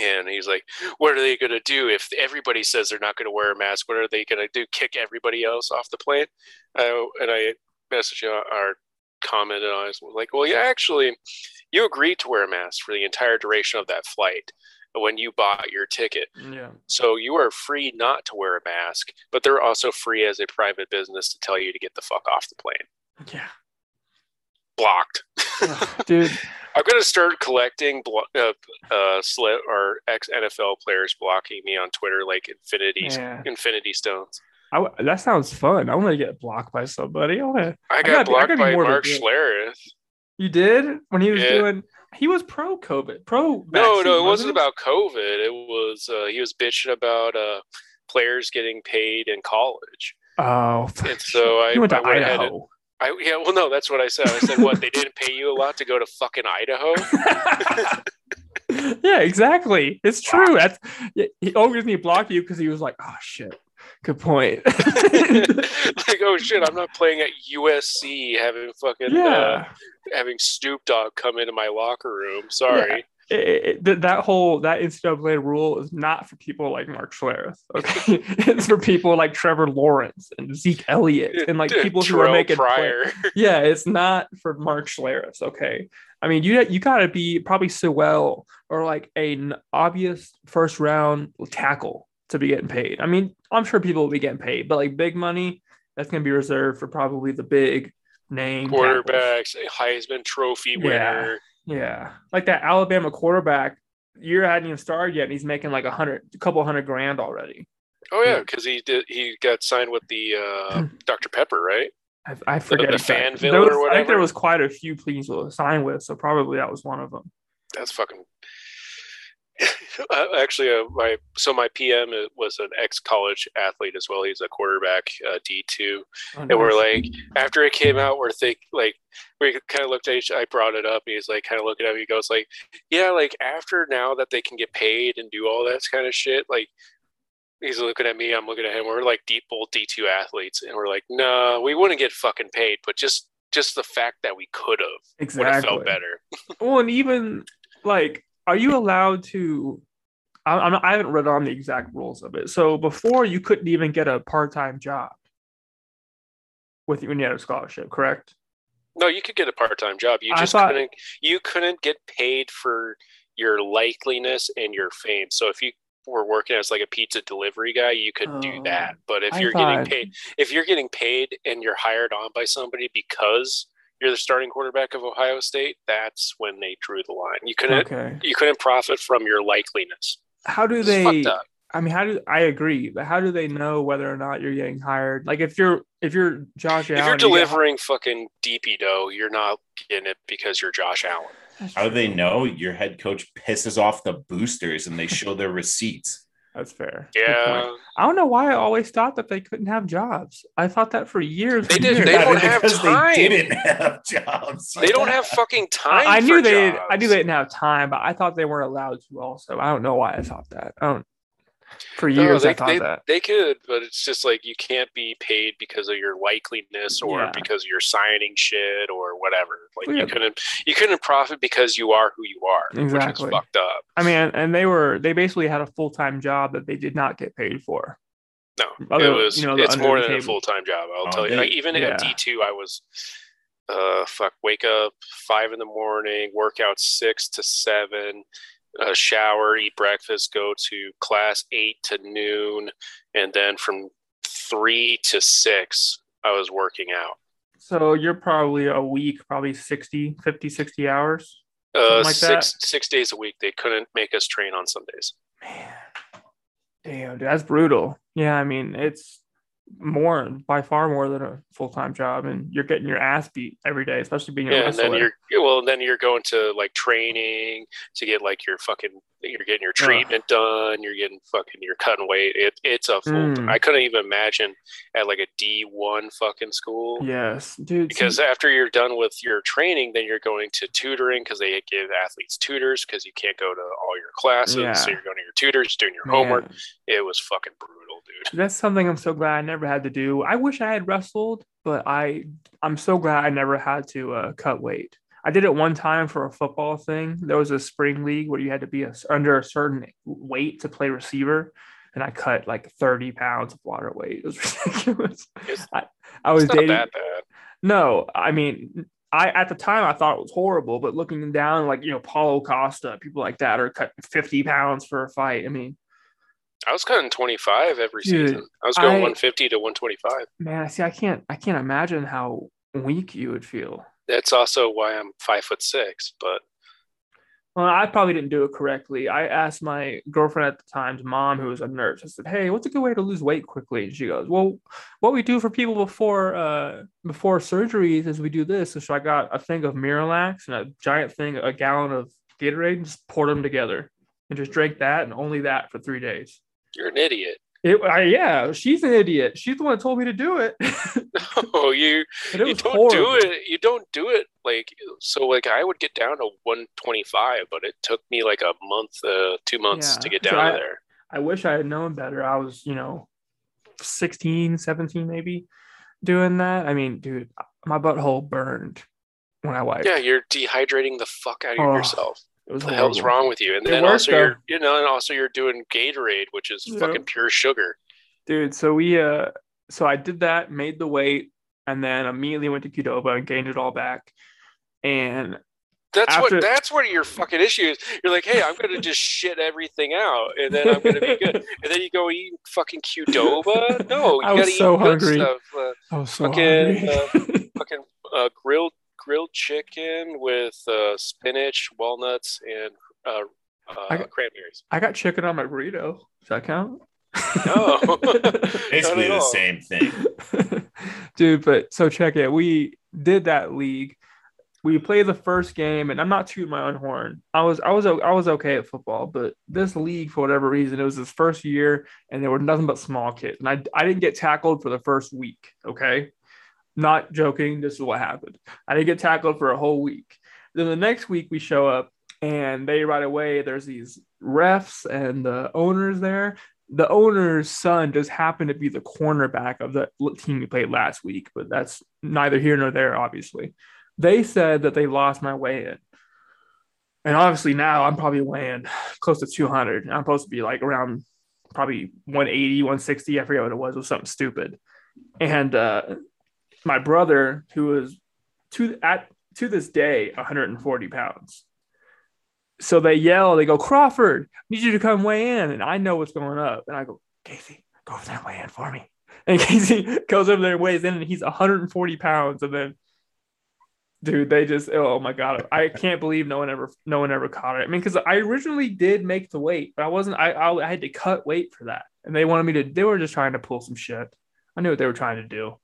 And he's like, what are they going to do if everybody says they're not going to wear a mask? What are they going to do? Kick everybody else off the plane? I, and I message or commented on it was like, well, yeah, actually, you agreed to wear a mask for the entire duration of that flight when you bought your ticket. Yeah. So you are free not to wear a mask, but they're also free as a private business to tell you to get the fuck off the plane. Yeah. Blocked. Dude. *laughs* I'm gonna start collecting blo- uh, uh, slip or ex NFL players blocking me on Twitter like Infinity Yeah. Infinity Stones. I w that sounds fun. I want to get blocked by somebody. I wanna, I I got gotta be- I blocked by more of a Mark. Schlereth. you did when he was Yeah. doing. He was pro COVID, pro. No, no, it wasn't he? about COVID. It was uh, he was bitching about uh, players getting paid in college. Oh, And so *laughs* I, went to I went ahead and- Idaho. I, yeah, well, no, that's what I said. I said, what? They didn't pay you a lot to go to fucking Idaho? *laughs* yeah, exactly. It's true. That's he always me block you because he was like, "Oh shit, good point." *laughs* *laughs* like, oh shit, I'm not playing at USC having fucking uh, yeah, having Snoop Dogg come into my locker room. Sorry. It- it- that whole that NCAA rule is not for people like Mark Schlereth. Okay, *laughs* it's for people like Trevor Lawrence and Zeke Elliott and like people who are making play- *laughs* yeah, it's not for Mark Schlereth. Okay, I mean you you got to be probably Sewell or like a n- obvious first round tackle to be getting paid. I mean I'm sure people will be getting paid, but like big money that's gonna be reserved for probably the big name tackles. quarterbacks, a Heisman Trophy winner. Yeah, like that Alabama quarterback. Year hadn't even started yet, and he's making like a hundred, a couple hundred grand already. Oh yeah, Yeah. because he did. He got signed with the uh, *clears throat* Dr Pepper, right? I, I forget the exactly. Fanville There was- or I think there was quite a few pleas to sign with, so probably that was one of them. That's fucking. *laughs* Uh, Actually, uh, my so my PM was an ex-college athlete as well. He's a quarterback, uh, D two, Oh, and we're like, after it came out, we're think like we kind of looked at each. I brought it up. And he's like, kind of looking at me. He goes like, yeah, like after now that they can get paid and do all that kind of shit, like. He's looking at me. I'm looking at him. We're like deep both D two athletes, and we're like, no, we wouldn't get fucking paid, but just just the fact that we could have would have exactly. felt better. Well, and even like, are you allowed to? I, not, I haven't read on the exact rules of it. So before, you couldn't even get a part-time job with when you had a scholarship, correct? No, you could get a part-time job. You just thought- couldn't. You couldn't get paid for your likeliness and your fame. So if you were working as like a pizza delivery guy, you could do Oh, that. But if I you're thought- getting paid, if you're getting paid and you're hired on by somebody because you're the starting quarterback of Ohio State, that's when they drew the line. You couldn't. Okay. You couldn't profit from your likeliness. How do It's they? I mean, how do I agree? But how do they know whether or not you're getting hired? Like, if you're if you're Josh Allen If Allen, you're you get delivering fucking deepy dough, you're not getting it because you're Josh Allen. How do they know your head coach pisses off the boosters and they show their receipts? That's fair. Yeah. I don't know why I always thought that they couldn't have jobs. I thought that for years. They did- years. they don't have time. They didn't have jobs. They don't have fucking time. *laughs* I, I knew for they. jobs. I knew they didn't have time, but I thought they weren't allowed to. Also, I don't know why I thought that. I don't. For No, years, they, I thought they, that. they could, but it's just like you can't be paid because of your likeliness or Yeah. because you're signing shit or whatever. Like yeah. you couldn't you couldn't profit because you are who you are, which Exactly. is fucked up. I mean, and they were. They basically had a full time job that they did not get paid for. No, Other- it was you know, it's more than a full time job. I'll Oh, tell you. Like, even yeah. at D two, I was uh fuck wake up five in the morning, work out six to seven. Uh, shower, eat breakfast, go to class eight to noon, and then from three to six, I was working out. So you're probably a week, probably 60, 50, 60 hours. Uh, like six six days a week. They couldn't make us train on Sundays. Man, damn, dude, that's brutal. Yeah, I mean, it's more by far more than a full time job, and you're getting your ass beat every day, especially being a Yeah, and then you're yeah, well, then you're going to like training to get like your fucking. You're getting your treatment done. You're getting fucking. You're cutting weight. It, it's a full. Mm. I couldn't even imagine at like a D one fucking school. yes, dude. Because see- after you're done with your training, then you're going to tutoring because they give athletes tutors because you can't go to all your classes. Yeah. So you're going to your tutors, doing your man, homework. It was fucking brutal, dude. That's something I'm so glad I never had to do. I wish I had wrestled, but I I'm so glad I never had to uh, cut weight. I did it one time for a football thing. There was a spring league where you had to be a, under a certain weight to play receiver, and I cut like 30 pounds of water weight. It was *laughs* ridiculous. It's- I, I was dating. that bad. No, I mean, I at the time I thought it was horrible, but looking down, like you know, Paulo Costa, people like that are cutting 50 pounds for a fight. I mean, I was cutting 25 every Dude, season. I was going I- 150 to 125. man, see, I can't, I can't imagine how weak you would feel. That's also why I'm five foot six. But Well, I probably didn't do it correctly. I asked my girlfriend at the time's mom, who was a nurse. I said, "Hey, what's a good way to lose weight quickly?" And she goes, "Well, what we do for people before uh before surgeries is we do this." So I got a thing of Miralax and a giant thing, a gallon of Gatorade, and just poured them together and just drank that and only that for three days. you're an idiot. It, I, yeah, she's an idiot. She's the one that told me to do it. *laughs* Oh, you you don't horrible. do it. You don't do it like so. Like I would get down to 125, but it took me like a month, uh, two months Yeah, to get so down I- there. I wish I had known better. I was, you know, 16, 17 maybe doing that. I mean, dude, my butthole burned when I wiped. Yeah, you're dehydrating the fuck out of Oh, yourself. It was What the hell's wrong with you? And It then worked, also though. you're you know, and also you're doing Gatorade, which is fucking pure sugar. Dude, so we uh so I did that, made the weight, and then immediately went to Qdoba and gained it all back. And That's After- what that's what your fucking issue is. You're like, hey, I'm gonna just *laughs* shit everything out, and then I'm gonna be *laughs* good. And then you go eat fucking Qdoba. No, *laughs* you I was gotta so eat good hungry. stuff. Uh, I was so Fucking, hungry. fucking uh, grilled grilled chicken with uh, spinach, walnuts, and uh, uh, I got- cranberries. I got chicken on my burrito. Does that count? No. *laughs* Basically the same thing. *laughs* Dude, but so check it. We did that league. We played the first game, and I'm not tooting my own horn. I was I was o- I was okay at football, but this league for whatever reason, it was his first year, and there were nothing but small kids, and I I didn't get tackled for the first week. Okay, not joking. This is what happened. I didn't get tackled for a whole week. Then the next week we show up, and they right away there's these refs and the owners there. The owner's son just happened to be the cornerback of the team we played last week, but that's neither here nor there, obviously. They said that they lost my weigh in. And obviously now I'm probably weighing close to 200. I'm supposed to be like around probably 180, 160. I forget what it was. It was something stupid. And uh, my brother, who was to at to this day 140 pounds. So they yell, they go, Crawford, I need you to come weigh in. And I know what's going up. And I go, Casey, go over there and weigh in for me. *laughs* And Casey *laughs* goes over there and weighs in, and he's 140 pounds. And then, dude, they just, oh my God. I can't believe no one ever, no one ever caught it. I mean, because I originally did make the weight, but I wasn't, I, I, I had to cut weight for that. And they wanted me to, they were just trying to pull some shit. I knew what they were trying to do.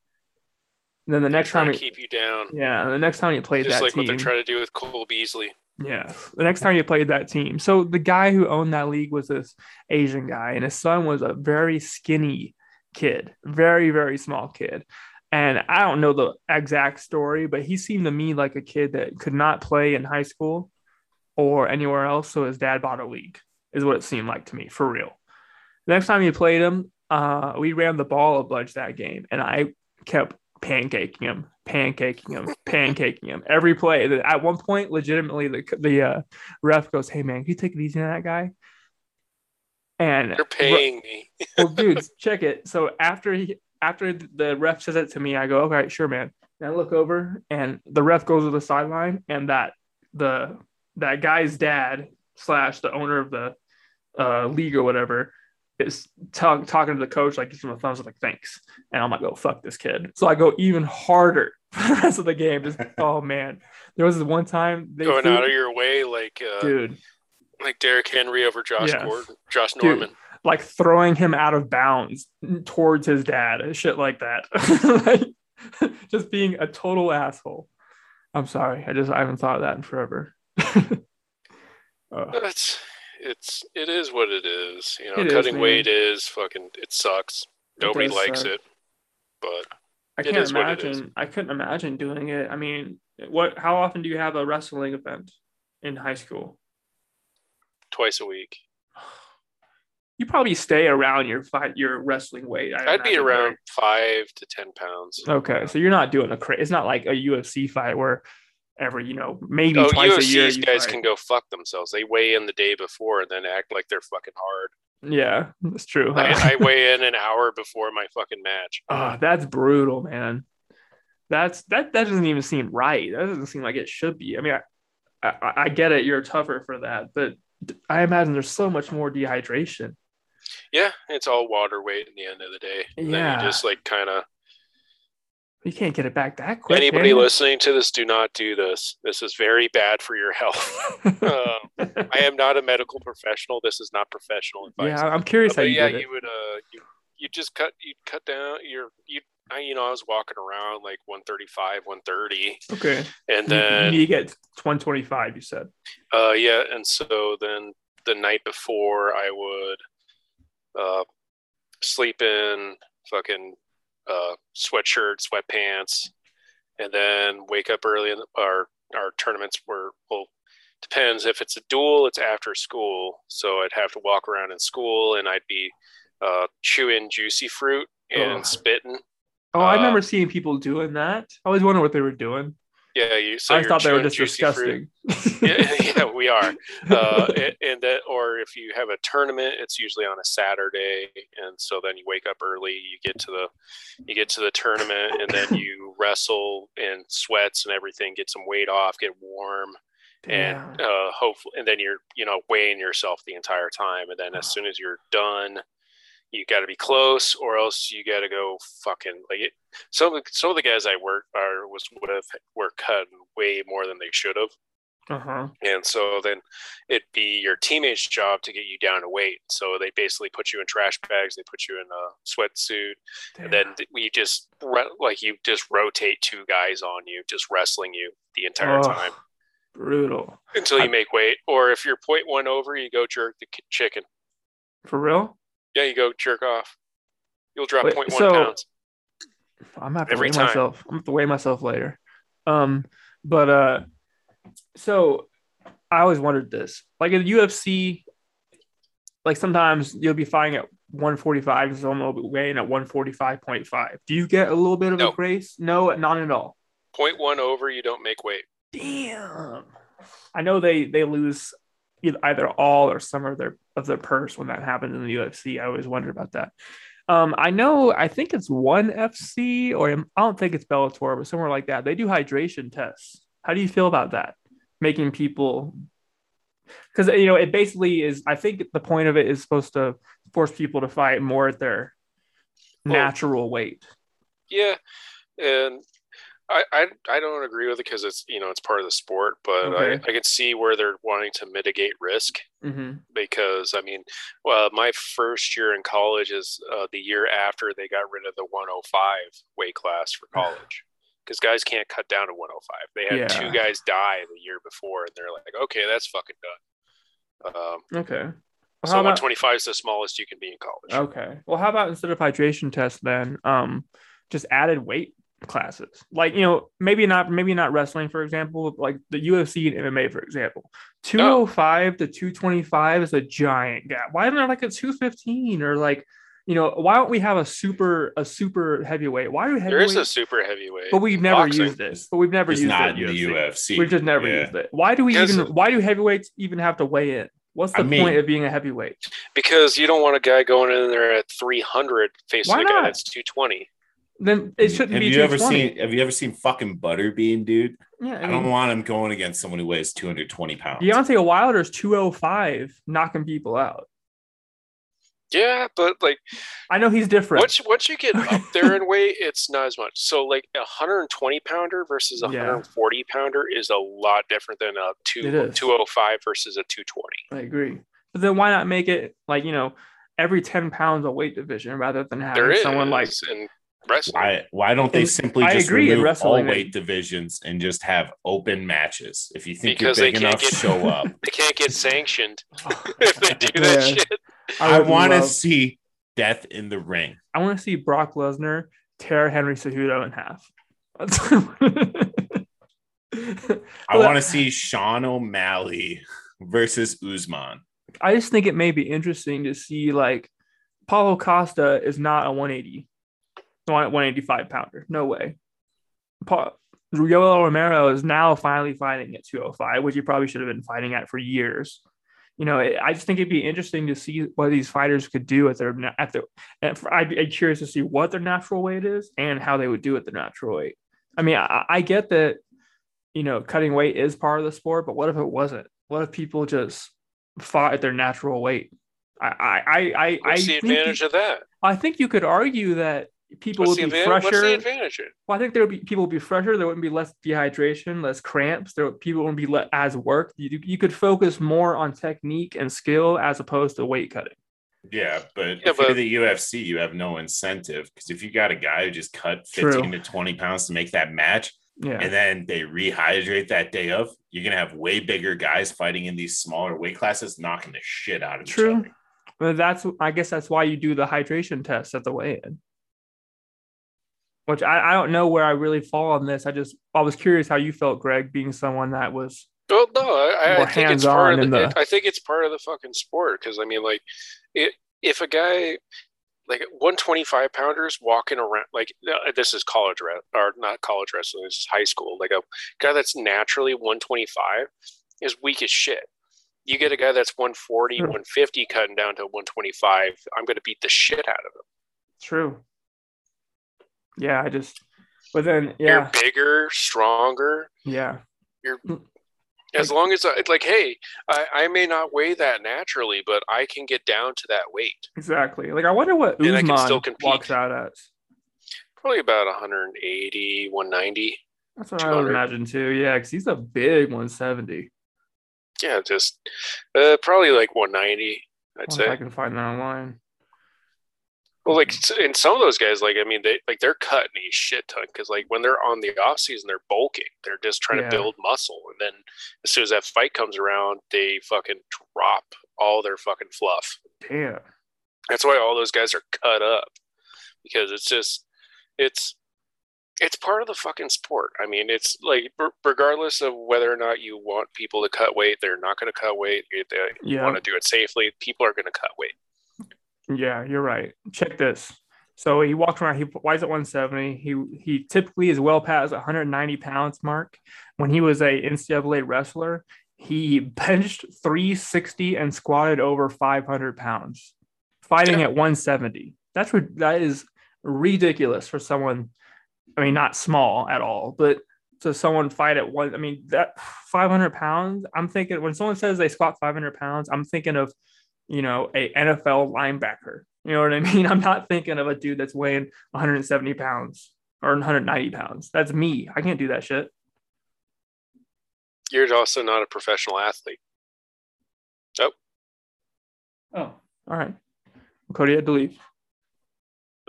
And then the next time, to keep you down, yeah, the next time you played just that like team, what they're trying to do with Cole Beasley. yeah, the next time you played that team. So the guy who owned that league was this Asian guy, and his son was a very skinny kid, very very small kid. And I don't know the exact story, but he seemed to me like a kid that could not play in high school or anywhere else. So his dad bought a league, is what it seemed like to me, for real. The next time you played him, uh, we ran the ball a bunch that game, and I kept pancaking him, pancaking him, pancaking him every play. At one point, legitimately, the the uh, ref goes, "Hey man, can you take it easy on that guy?" And You're paying me. well, *laughs* dude, check it. So after he after the ref says it to me, I go, "Okay, sure, man." And I look over, and the ref goes to the sideline, and that the that guy's dad slash the owner of the uh, league or whatever is talk, talking to the coach, like gives him a thumbs up, like thanks. And I'm like, oh fuck this kid. So I go even harder *laughs* for the rest of the game. Just *laughs* oh man, there was this one time they Going threw- out of your way, like uh, dude, like Derrick Henry over Josh Yeah. Gordon, Josh Dude. Norman. like throwing him out of bounds towards his dad shit like that. *laughs* like, just being a total asshole. I'm sorry. I just I haven't thought of that in forever. Uh, It's it's it is what it is. You know, It is, cutting man. weight is fucking. It sucks. Nobody likes suck. it, but I can't is what it is. imagine. I couldn't imagine doing it. I mean, what? How often do you have a wrestling event in high school? twice a week. You probably stay around your fight, your wrestling weight. I I'd be around right? five to ten pounds. Okay, so you're not doing a cra It's not like a UFC fight where every you know maybe Oh, twice a year. You guys fight. can go fuck themselves. They weigh in the day before and then act like they're fucking hard. Yeah, that's true. I, I *laughs* weigh in an hour before my fucking match. Oh, that's brutal, man. That's that that doesn't even seem right. That doesn't seem like it should be. I mean, I, I, I get it. You're tougher for that, but I imagine there's so much more dehydration. Yeah, it's all water weight in the end of the day. And then Yeah. you just like kind of You can't get it back that quick. anybody you? listening to this, do not do this. This is very bad for your health. *laughs* um, I am not a medical professional. This is not professional advice. yeah, I'm curious how you yeah, did it. you would uh you you just cut you cut down your you I you know I was walking around like 135 130 Okay. and You- you, then need to get 125. You said. uh yeah and so then the night before I would uh sleep in fucking uh sweatshirt sweatpants and then wake up early in the, our our tournaments were well depends if it's a duel it's after school so I'd have to walk around in school and I'd be uh chewing juicy fruit and spitting Oh, I remember seeing people doing that. I always wondered what they were doing. Yeah you so I thought they were just disgusting. *laughs* yeah, yeah, we are. *laughs* Uh, and, and that, or if you have a tournament, it's usually on a Saturday, and so then you wake up early. You get to the, you get to the tournament, and then you wrestle in sweats and everything. Get some weight off, get warm, Damn. and uh, hopefully, and then you're, you know, weighing yourself the entire time. And then as soon as you're done, you got to be close, or else you got to go fucking like it. Some of the, some of the guys I work or was with were cut way more than they should have. Uh-huh. And so then it'd be your teammate's job to get you down to weight. So they basically put you in trash bags, they put you in a sweatsuit, and then th- we just like you just rotate two guys on you, just wrestling you the entire Oh, time brutal. until you I- make weight. Or if you're point one over, you go jerk the chicken. For real? Yeah, you go jerk off. You'll drop Wait, point one so- pounds. I'm gonna have to Every weigh time. myself. I'm gonna have to weigh myself later. Um, but uh, so I always wondered this. Like in the UFC, like sometimes you'll be fighting at 145, and someone will be weighing at 145.5. Do you get a little bit of No. a grace? No, not at all. Point one over, you don't make weight. Damn. I know they they lose either, either all or some of their of their purse when that happens in the UFC. I always wondered about that. Um, I know I think it's one FC or I don't think it's Bellator, but somewhere like that. They do hydration tests. How do you feel about that? Making people because you know it basically is. I think the point of it is supposed to force people to fight more at their Well, natural weight. Yeah, and I I, I don't agree with it because it's you know it's part of the sport, but Okay. I, I can see where they're wanting to mitigate risk hmm because I mean, well, my first year in college is uh, the year after they got rid of the 105 weight class for college. Because guys can't cut down to 105. They had Yeah. two guys die the year before, and they're like, "Okay, that's fucking done." Um, Okay. Well, so how about- 125 is the smallest you can be in college. Okay. Well, how about instead of hydration test then um, just added weight classes? Like you know, maybe not, maybe not wrestling, for example, like the UFC and MMA, for example. Oh. Two hundred five to two twenty five is a giant gap. Why isn't there like a two fifteen or like, you know, why don't we have a super a super heavyweight? Why do There is a heavyweight? super heavyweight. But we've never boxing. used this. But we've never It's used not it. in the UFC. We've just never Yeah. used it. Why do we Because- even? Why do heavyweights even have to weigh in? What's the I mean- point of being a heavyweight? because you don't want a guy going in there at 300 facing Why a guy not? that's 220. Then it shouldn't have be you ever seen have you ever seen fucking Butterbean, dude? Yeah, I, don't want him going against someone who weighs 220 pounds. Deontay Wilder's 205 knocking people out. Yeah, but like I know he's different. once once you get up *laughs* there in weight, it's not as much. So like a 120 pounder versus a Yeah. 140 pounder is a lot different than a It two 205 versus a 220. I agree. But then why not make it like, you know, every 10 pounds a weight division rather than having There is someone like in wrestling. Why why don't they And simply I just agree in remove all weight divisions and just have open matches? If you think Because you're they big enough, get- show up. *laughs* They can't get sanctioned *laughs* *laughs* if they do that Man, shit. I, would want to see death in the ring. I want to see Brock Lesnar tear Henry Cejudo in half. I want to see Sean O'Malley versus Usman. I just think it may be interesting to see like Paulo Costa is not a 180, no, 185 pounder. No way. Pa- Yoel Romero is now finally fighting at 205, which he probably should have been fighting at for years. You know, it, I just think it'd be interesting to see what these fighters could do at their at their. and for- I'd be curious to see what their natural weight is and how they would do at the natural weight. I mean, I, I get that, you know, cutting weight is part of the sport, but what if it wasn't? What if people just fought at their natural weight? I, I, I, I, What's I the advantage you, of that? I think you could argue that people What's would be advan- what's the fresher. advantage? Well, I think there would be people would be fresher. There wouldn't be less dehydration, less cramps. There people wouldn't be le- as worked. You, you could focus more on technique and skill as opposed to weight cutting. Yeah, but Yeah, if you're the UFC, you have no incentive because if you got a guy who just cut True. 15 to 20 pounds to make that match Yeah, and then they rehydrate that day of, you're gonna have way bigger guys fighting in these smaller weight classes, knocking the shit out of each other. True. other. But that's I guess that's why you do the hydration test at the weigh-in. Which I, I don't know where I really fall on this. I just I was curious how you felt, Greg, being someone that was Well, no, I, I think it's part of the, the- I think it's part of the fucking sport because I mean, like, it, if a guy like 125 pounders walking around like uh, this is college or not college wrestling, this is high school. Like a guy that's naturally 125 is weak as shit. You get a guy that's 140, 150 cutting down to 125. I'm going to beat the shit out of him. true. Yeah, I just but then You're bigger, stronger. yeah. You're As long as I, like, hey, I, I may not weigh that naturally, but I can get down to that weight. Exactly. Like I wonder what And I can still compete. walks out as. Probably about 180, 190. That's what I would imagine too. Yeah, because he's a big 170. Yeah, just uh, probably like 190, I'd Wonder if I can find that online. Well, like, and some of those guys, like, I mean, they like they're cutting a shit ton because, like, when they're on the off season, they're bulking. They're just trying Yeah. to build muscle, and then as soon as that fight comes around, they fucking drop all their fucking fluff. Damn. That's why all those guys are cut up because it's just it's it's part of the fucking sport. I mean, it's like regardless of whether or not you want people to cut weight, they're not going to cut weight. If they Yeah. want to do it safely, people are going to cut weight. Yeah, you're right. Check this. So he walks around. He weighs at 170. He he typically is well past 190 pounds mark. When he was a NCAA wrestler, he *laughs* benched 360 and squatted over 500 pounds, fighting at 170. That's what that is ridiculous for someone. I mean, not small at all, but to someone fight at one. I mean, that 500 pounds. I'm thinking when someone says they squat 500 pounds, I'm thinking of you know, a NFL linebacker. You know what I *laughs* mean? I'm not thinking of a dude that's weighing 170 pounds or 190 pounds. That's me. I can't do that shit. You're also not a professional athlete. Oh, all right. Cody had to leave.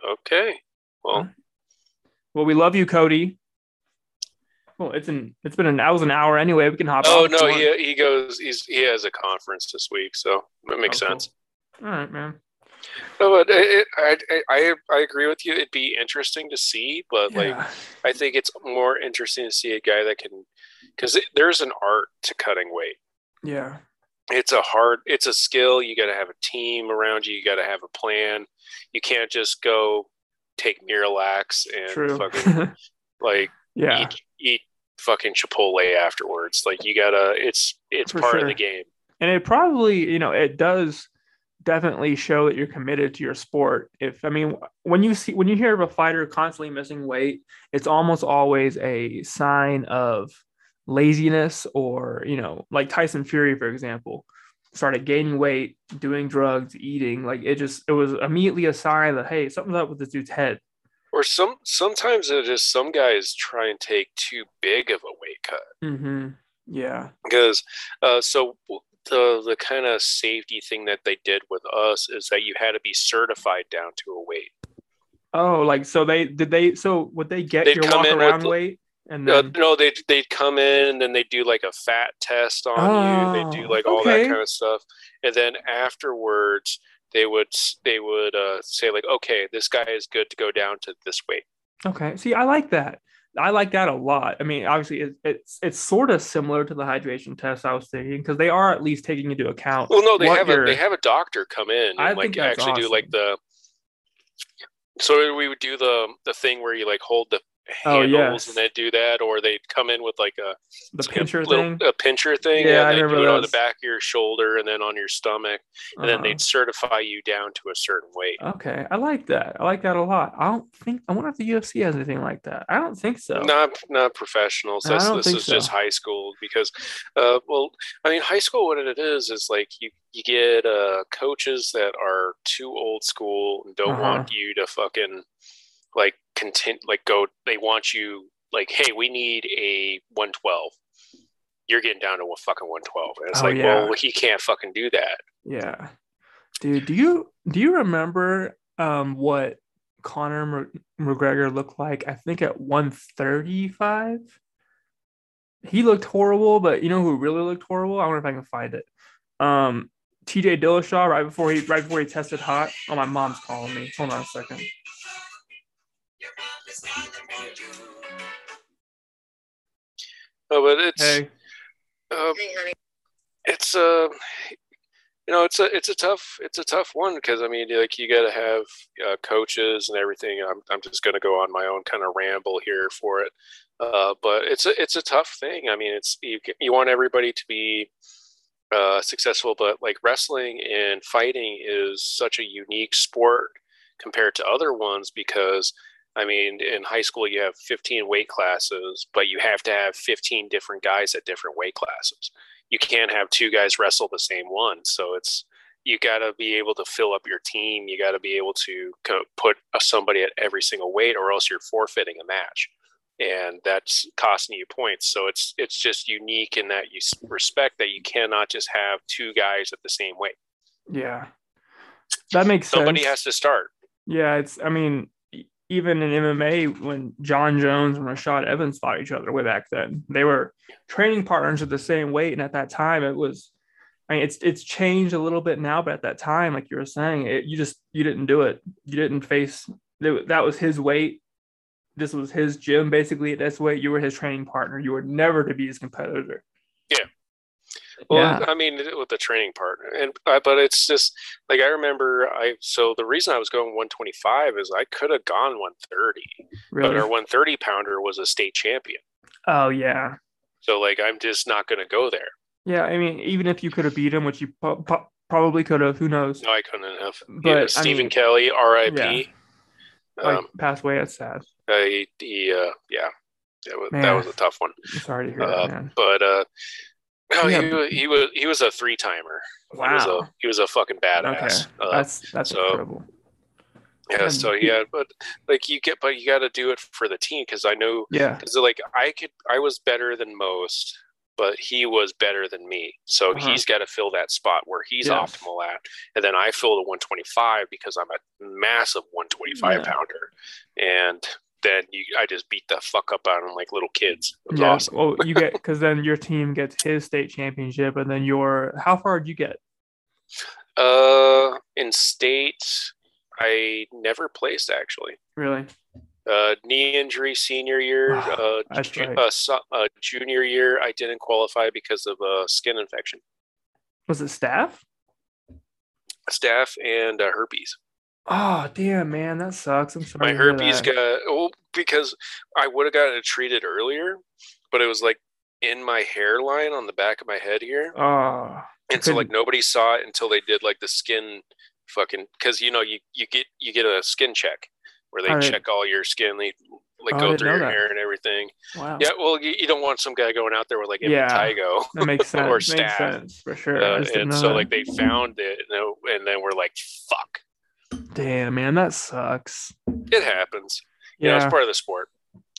Okay. Well, Well, we love you, Cody. Well, it's an it's been an that was an hour anyway. We can hop. oh no, he he goes. He's he has a conference this week, so it makes Oh, cool. sense. All right, man. No, but it, it, I, I I agree with you. It'd be interesting to see, but like I think it's more interesting to see a guy that can, because there's an art to cutting weight. Yeah. It's a hard, it's a skill. You got to have a team around you. You got to have a plan. You can't just go take Miralax and True. fucking *laughs* like yeah. eat eat fucking Chipotle afterwards. Like you gotta, it's it's For part of the game. and it probably you know it does definitely show that you're committed to your sport if i mean when you see when you hear of a fighter constantly missing weight it's almost always a sign of laziness or you know like tyson fury for example started gaining weight doing drugs eating like it just it was immediately a sign that hey something's up with this dude's head Or some sometimes it is some guys try and take too big of a weight cut. mm-hmm. yeah because uh, so the the kind of safety thing that they did with us is that you had to be certified down to a weight. oh like so they did they so would they get They'd your walk with around weight and Uh, no, they they'd come in and then they do like a fat test on you. They do Oh, like all that kind of stuff, and then afterwards they would they would uh, say like, okay, this guy is good to go down to this weight. Okay. See, I like that. I like that a lot. I mean, obviously, it, it's it's sort of similar to the hydration test I was thinking because they are at least taking into account. Well, no, they have a they have a doctor come in and I like actually do like the. So we would do the the thing where you like hold the Oh, handles yes. and they'd do that, or they'd come in with like a The pincher little, thing. a pincher thing. Yeah, I and they'd remember do it on the back of your shoulder and then on your stomach, and then Uh-huh. they'd certify you down to a certain weight. Okay, I like that. I like that a lot. I don't think I wonder if the UFC has anything like that. I don't think so. Not not professionals. I This, don't this think is just high school because, uh, well, I mean, high school. What it is is like you you get uh, coaches that are too old school and don't Uh-huh. want you to fucking like content like go. They want you like, hey, we need a one twelve. You're getting down to a fucking one twelve, and it's Oh, like, yeah. well, he can't fucking do that. Yeah, dude. Do you do you remember um what Conor McGregor looked like? I think at one thirty five. He looked horrible, but you know who really looked horrible? I wonder if I can find it. Um, T.J. Dillashaw right before he right before he tested hot. Oh, my mom's calling me. Hold on a second. Oh, but it's Hey, uh, it's uh you know it's a it's a tough it's a tough one because I mean like you got to have uh, coaches and everything. I'm I'm just going to go on my own kind of ramble here for it, uh, but it's a it's a tough thing. I mean it's you you want everybody to be uh, successful, but like wrestling and fighting is such a unique sport compared to other ones because I mean, in high school, you have 15 weight classes, but you have to have 15 different guys at different weight classes. You can't have two guys wrestle the same one. So it's, you got to be able to fill up your team. You got to be able to put somebody at every single weight, or else you're forfeiting a match. And that's costing you points. So it's it's just unique in that you respect that you cannot just have two guys at the same weight. yeah, that makes Somebody sense. Somebody has to start. Yeah, it's. I mean, even in MMA, when Jon Jones and Rashad Evans fought each other way back then, they were training partners at the same weight, and at that time, it was. I mean, it's it's changed a little bit now, but at that time, like you were saying, it, you just you didn't do it. You didn't face that was his weight. This was his gym, basically. At this weight, you were his training partner. You were never to be his competitor. Yeah. Well, yeah. I mean, with the training partner, and uh, but it's just like I remember. I so the reason I was going 125 is I could have gone 130, Really. but our 130 pounder was a state champion. oh yeah. So like, I'm just not going to go there. Yeah. I mean, even if you could have beat him, which you po- po- probably could have, who knows? No, I couldn't have. But, yeah, Stephen mean- Kelly, R.I.P. Like Um, passed away. That's sad. uh, he, he, uh, yeah, that was, that was a tough one. I'm sorry to hear Uh, that, man. But uh, no, Yeah. he, wa- he was he was a three timer. He was Wow. a he was a fucking Okay, badass. Uh, that's that's so- incredible. yeah. and So he- yeah, but like you get, but you got to do it for the team because I know Yeah, because like I could I was better than most, but he was better than me. So Uh-huh. he's got to fill that spot where he's Yes. optimal at, and then I fill the 125 because I'm a massive 125 Yeah. pounder, and then you I just beat the fuck up out of them like little kids. It was yeah. awesome. Well, you get *laughs* because then your team gets his state championship, and then your how far did you get? Uh, in state, I never placed actually. Really? Uh, knee injury senior year. Uh, That's ju- right. uh, uh, junior year, I didn't qualify because of a skin infection, Was it staph? Staph and uh, herpes. Oh damn, man, that sucks. I'm sorry. My herpes got well because I would have gotten it treated earlier, but it was like in my hairline on the back of my head here, Oh, and so like nobody saw it until they did like the skin fucking because you know you you get you get a skin check where they I check all your skin, they like Oh, go through your that. hair and everything. wow. Yeah, well, you, you don't want some guy going out there with like Yeah. impetigo. That makes *laughs* sense. or makes staph. sense for sure. Uh, and so that. like they found it, you know, and then we're like, "Fuck, damn, man, that sucks. it happens." You know, Yeah, it's part of the sport.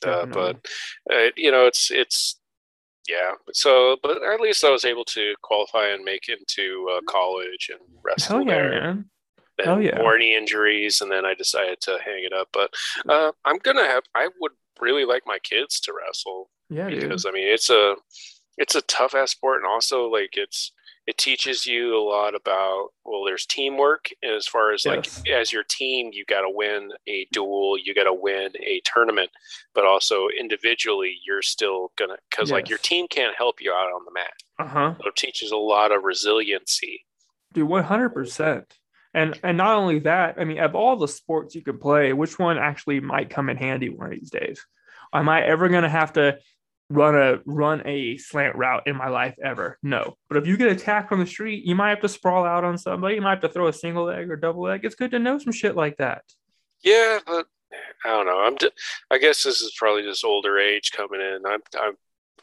Uh, but uh, you know, it's it's yeah. So, but at least I was able to qualify and make it into uh, college and wrestle hell yeah, there. man. Then Hell yeah. more knee injuries, and then I decided to hang it up. But uh, I'm gonna have. I would really like my kids to wrestle Yeah, dude. because I mean it's a it's a tough ass sport, and also like it's it teaches you a lot about well, there's teamwork and as far as like Yes. as your team, you got to win a duel, you got to win a tournament, but also individually, you're still gonna because like your team can't help you out on the mat. Uh huh. So it teaches a lot of resiliency. Dude, one hundred percent. And and not only that, I mean, of all the sports you could play, which one actually might come in handy one of these days? Am I ever gonna have to run a run a slant route in my life ever? No. But if you get attacked on the street, you might have to sprawl out on somebody. You might have to throw a single leg or double leg. It's good to know some shit like that. Yeah, but I don't know. I'm. Just, I guess this is probably just older age coming in. I'm. I'm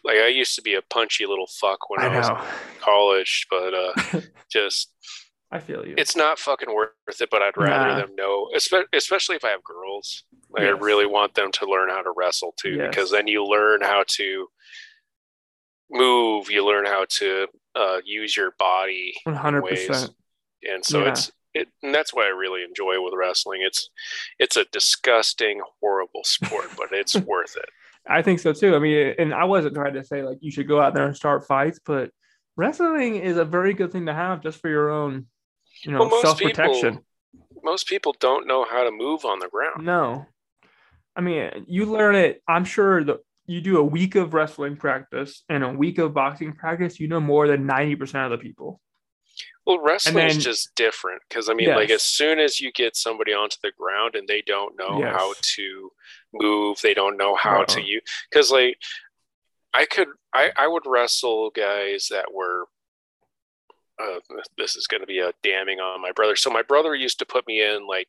like I used to be a punchy little fuck when I, I was in college, but uh, *laughs* just I feel you. it's not fucking worth it. But I'd rather Nah. them know, especially if I have girls. Like, Yes. I really want them to learn how to wrestle too, Yes. because then you learn how to move. You learn how to uh, use your body one hundred ways. percent. and so Yeah. it's it, and that's what I really enjoy with wrestling. It's it's a disgusting, horrible sport, but it's *laughs* worth it. I think so too. I mean, and I wasn't trying to say like you should go out there and start fights, but wrestling is a very good thing to have just for your own, you know, Well, most self protection. people most people don't know how to move on the ground. No. I mean, you learn it. I'm sure that you do a week of wrestling practice and a week of boxing practice, you know more than 90% of the people. Well, wrestling is just different because I mean, like as soon as you get somebody onto the ground and they don't know Yes. how to move, they don't know how to Uh-uh. use. Because like, I could, I, I would wrestle guys that were. Uh, this is going to be a damning on my brother. So my brother used to put me in like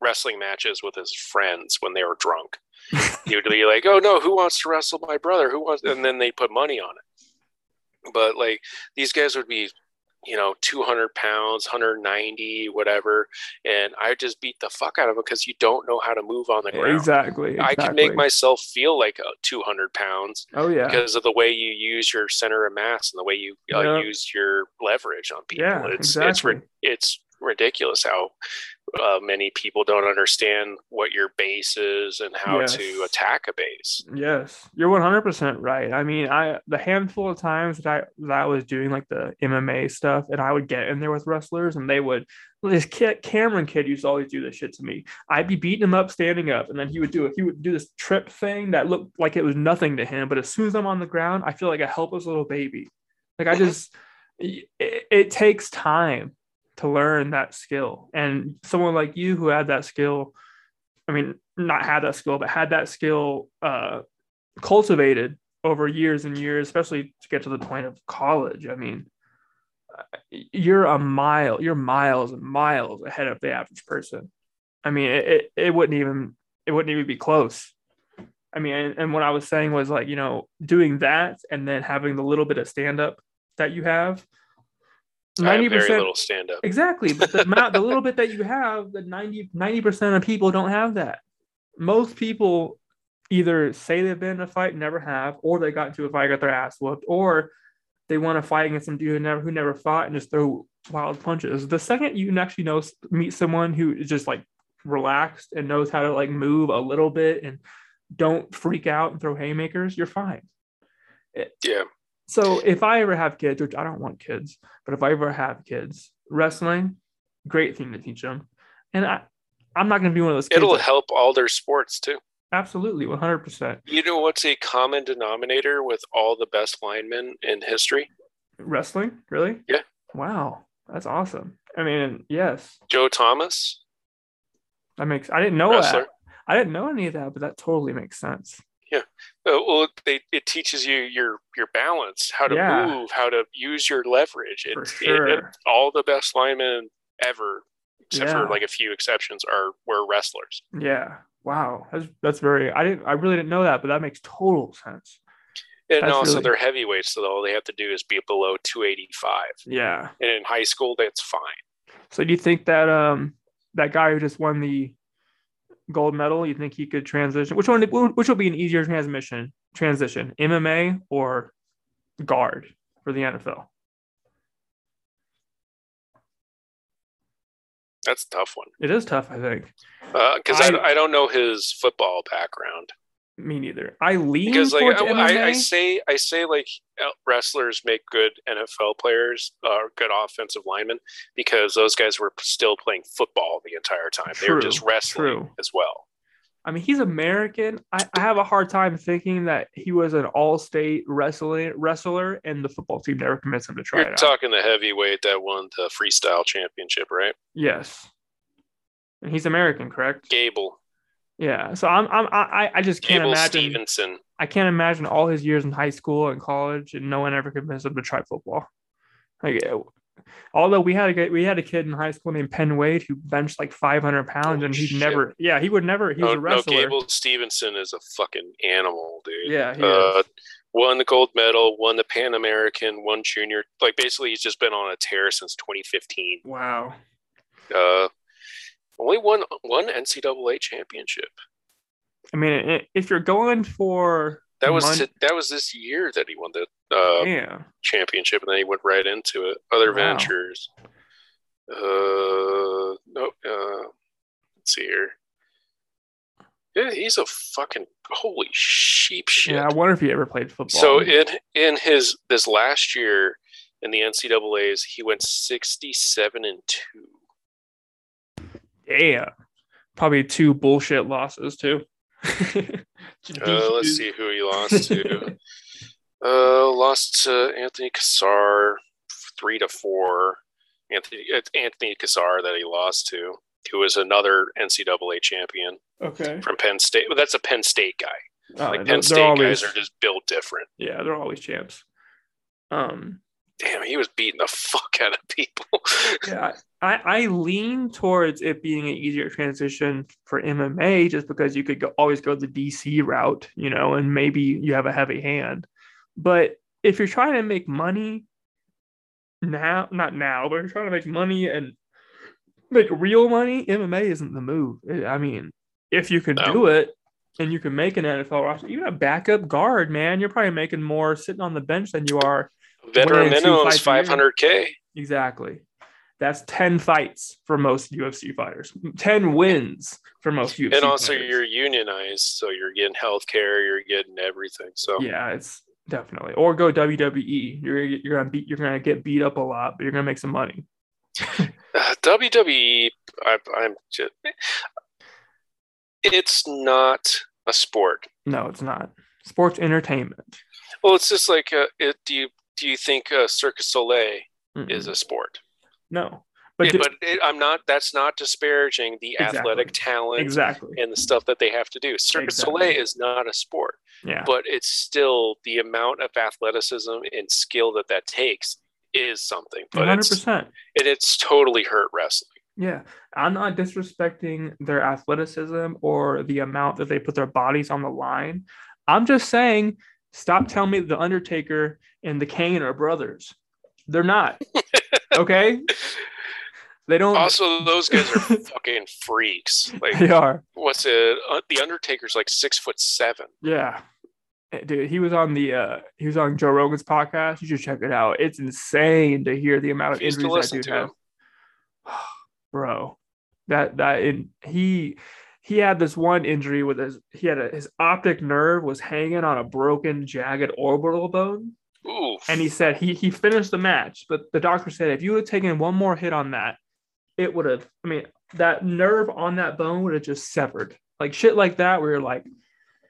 wrestling matches with his friends when they were drunk. *laughs* he would be like, "Oh no, who wants to wrestle my brother? Who wants?" And then they put money on it. But like these guys would be, you know, two hundred pounds, hundred ninety, whatever, and I just beat the fuck out of them because you don't know how to move on the ground. Exactly. I can make myself feel like uh, two hundred pounds Oh, yeah. because of the way you use your center of mass and the way you uh, Yeah. use your leverage on people. Yeah, it's it's exactly. ri- it's ridiculous how uh, many people don't understand what your base is and how Yes. to attack a base. Yes, you're 100% right. I mean, I the handful of times that I that I was doing like the MMA stuff and I would get in there with wrestlers and they would this kid Cameron kid used to always do this shit to me. I'd be beating him up standing up and then he would do it. He would do this trip thing that looked like it was nothing to him, but as soon as I'm on the ground, I feel like a helpless little baby. Like I just it, it takes time to learn that skill. And someone like you who had that skill I mean, not had that skill, but had that skill uh, cultivated over years and years, especially to get to the point of college. I mean, uh, you're a mile, you're miles and miles ahead of the average person. I mean, it, it, wouldn't even, it wouldn't even be close. I mean, and, and what I was saying was like, you know, doing that and then having the little bit of stand up that you have. I have 90% very little stand up. Exactly. But the amount, the little bit that you have, the 90 percent of people don't have that. Most people either say they've been in a fight, never have, or they got into a fight, got their ass whooped, or they want to fight against some dude who never who never fought and just throw wild punches. The second you can actually know meet someone who is just like relaxed and knows how to like move a little bit and don't freak out and throw haymakers, you're fine. Yeah. So if I ever have kids, which I don't want kids, but if I ever have kids, wrestling, great thing to teach them. And I, I'm not going to be one of those kids. It'll that- help all their sports too. absolutely 100% You know what's a common denominator with all the best linemen in history? wrestling. Really? Yeah. Wow, that's awesome. I mean, yes, Joe Thomas, that makes. I didn't know wrestler. that. I didn't know any of that, but that totally makes sense. Uh, well, they, it teaches you your your balance, how to Yeah. move, how to use your leverage. It- sure. it- all the best linemen ever, except Yeah. for like a few exceptions, are were wrestlers. Yeah. Wow. That's that's very. I didn't. I really didn't know that, but that makes total sense. And That's also, really- they're heavyweights, so all they have to do is be below 285. Yeah. And in high school, that's fine. So do you think that um that guy who just won the gold medal, you think he could transition? Which one? Which will be an easier transmission transition, MMA or guard for the NFL? That's a tough one It is tough, I think. Uh, because I, I- I don't know his football background. Me neither. I lean because like I, I, say I say like uh, wrestlers make good NFL players uh, good offensive linemen because those guys were still playing football the entire time. they were just wrestling true. as well. I mean, he's American. I, I have a hard time thinking that he was an all-state wrestling wrestler, and the football team never convinced him to try You're talking the heavyweight that won the freestyle championship, right? yes, and he's American, correct? Gable. Yeah, so I'm, I'm I, I just can't Gable imagine. Stevenson. I can't imagine all his years in high school and college, and no one ever convinced him to try football. Like, although we had a we had a kid in high school named Penn Wade who benched like 500 pounds, Oh, and he'd shit. never. Yeah, he would never. He was No, a no, wrestler. Gable Stevenson is a fucking animal, dude. yeah, he Uh, won the gold medal, won the Pan American, won junior. Like basically, he's just been on a tear since 2015. Wow. Uh, only won one NCAA championship. I mean, if you're going for That was mon- t- that was this year that he won the uh, yeah, championship, and then he went right into it. Other Wow. ventures. Uh, no. Uh, let's see here. Yeah, he's a fucking holy sheep shit. yeah. I wonder if he ever played football. So in in his this last year in the NCAA's, he went sixty-seven and two. Damn. Probably two bullshit losses too. *laughs* Uh, let's see who he lost to. *laughs* uh, lost to Anthony Cassar three to four. Anthony it's Anthony Cassar that he lost to, who was another NCAA champion Okay. from Penn State. Well, that's a Penn State guy. Uh, Like Penn State always- guys are just built different. Yeah, they're always champs. Um, Damn, he was beating the fuck out of people. yeah, I, I lean towards it being an easier transition for MMA just because you could go, always go the DC route, you know, and maybe you have a heavy hand. But if you're trying to make money now, not now, but you're trying to make money and make real money, MMA isn't the move. I mean, if you can No. do it and you can make an NFL roster, even a backup guard, man, you're probably making more sitting on the bench than you are Veteran minimum is fights a year. five hundred k. Exactly. That's 10 fights for most UFC fighters, 10 wins for most UFC And also, fighters. you're unionized, so you're getting health care, you're getting everything. So Yeah, it's definitely. Or go WWE. You're you're gonna beat you're gonna get beat up a lot, but you're gonna make some money. *laughs* Uh, WWE, I, I'm just, it's not a sport. No, it's not. Sports entertainment Well, it's just like, uh, it, do you do you think uh, Cirque du Soleil Mm-mm. is a sport? No. But, Yeah, ju- but it, I'm not. That's not disparaging the Exactly. athletic talent exactly. and the stuff that they have to do. Cirque du Exactly. Soleil is not a sport, Yeah. but it's still the amount of athleticism and skill that that takes is something. But hundred it's percent. and it's totally hurt wrestling. Yeah. I'm not disrespecting their athleticism or the amount that they put their bodies on the line. I'm just saying, stop telling me the Undertaker and the Kane are brothers. They're not. Okay? They don't Also, those guys are *laughs* fucking freaks. Like, they are. what's it? Uh, the Undertaker's like six foot seven. Yeah. Eh, Dude, he was on the uh he was on Joe Rogan's podcast. You should check it out. It's insane to hear the amount of injuries that dude has. *sighs* Bro. That that in he he had this one injury with his he had a, his optic nerve was hanging on a broken jagged orbital bone. Ooh, And he said he he finished the match, but the doctor said if you have taken one more hit on that, it would have. I mean, that nerve on that bone would have just severed. Like shit like that, where you're like,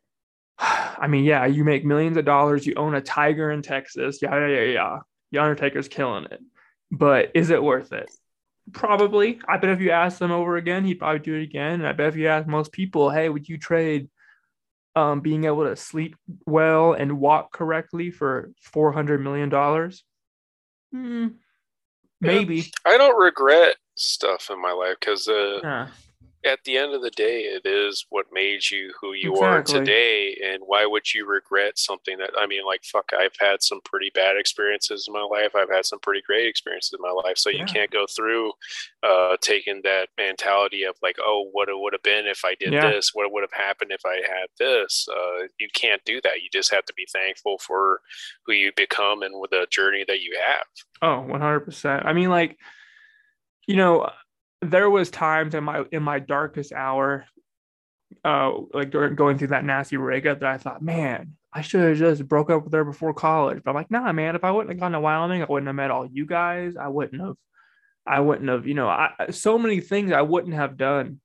*sighs* I mean, yeah, you make millions of dollars, you own a tiger in Texas, yeah, yeah, yeah, yeah. The Undertaker's killing it, but is it worth it? Probably. I bet if you ask him over again, he'd probably do it again. And I bet if you ask most people, hey, would you trade um, being able to sleep well and walk correctly for four hundred million dollars? Hmm, maybe. I don't regret stuff in my life because uh, Yeah. At the end of the day, it is what made you who you Exactly. are today. And why would you regret something that, I mean, like, fuck, I've had some pretty bad experiences in my life. I've had some pretty great experiences in my life. So Yeah. you can't go through uh, taking that mentality of, like, oh, what it would have been if I did Yeah. this, what would have happened if I had this. Uh, you can't do that. You just have to be thankful for who you become and with the journey that you have. Oh, 100%. I mean like you know, there was times in my in my darkest hour uh like during going through that nasty breakup that I thought, "Man, I should have just broke up with her before college." But I'm like, "Nah, man, if I wouldn't have gone to Wyoming, I wouldn't have met all you guys. I wouldn't have I wouldn't have, you know, I so many things I wouldn't have done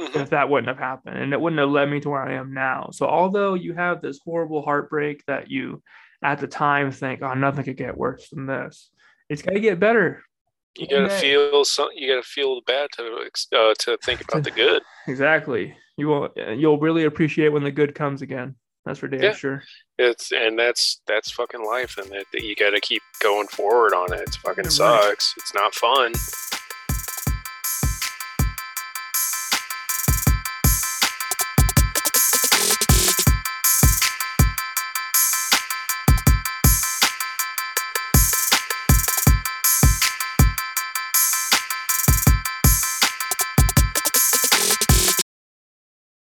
Mhm. if that wouldn't have happened and it wouldn't have led me to where I am now. So although you have this horrible heartbreak that you at the time think, oh, nothing could get worse than this. It's got to get better. You gotta day. feel some. You gotta feel the bad to uh, to think about the good. *laughs* Exactly. You will. You'll really appreciate when the good comes again. That's for damn Yeah. sure. It's and that's that's fucking life, and that, that you got to keep going forward on it. It fucking Right. sucks. It's not fun.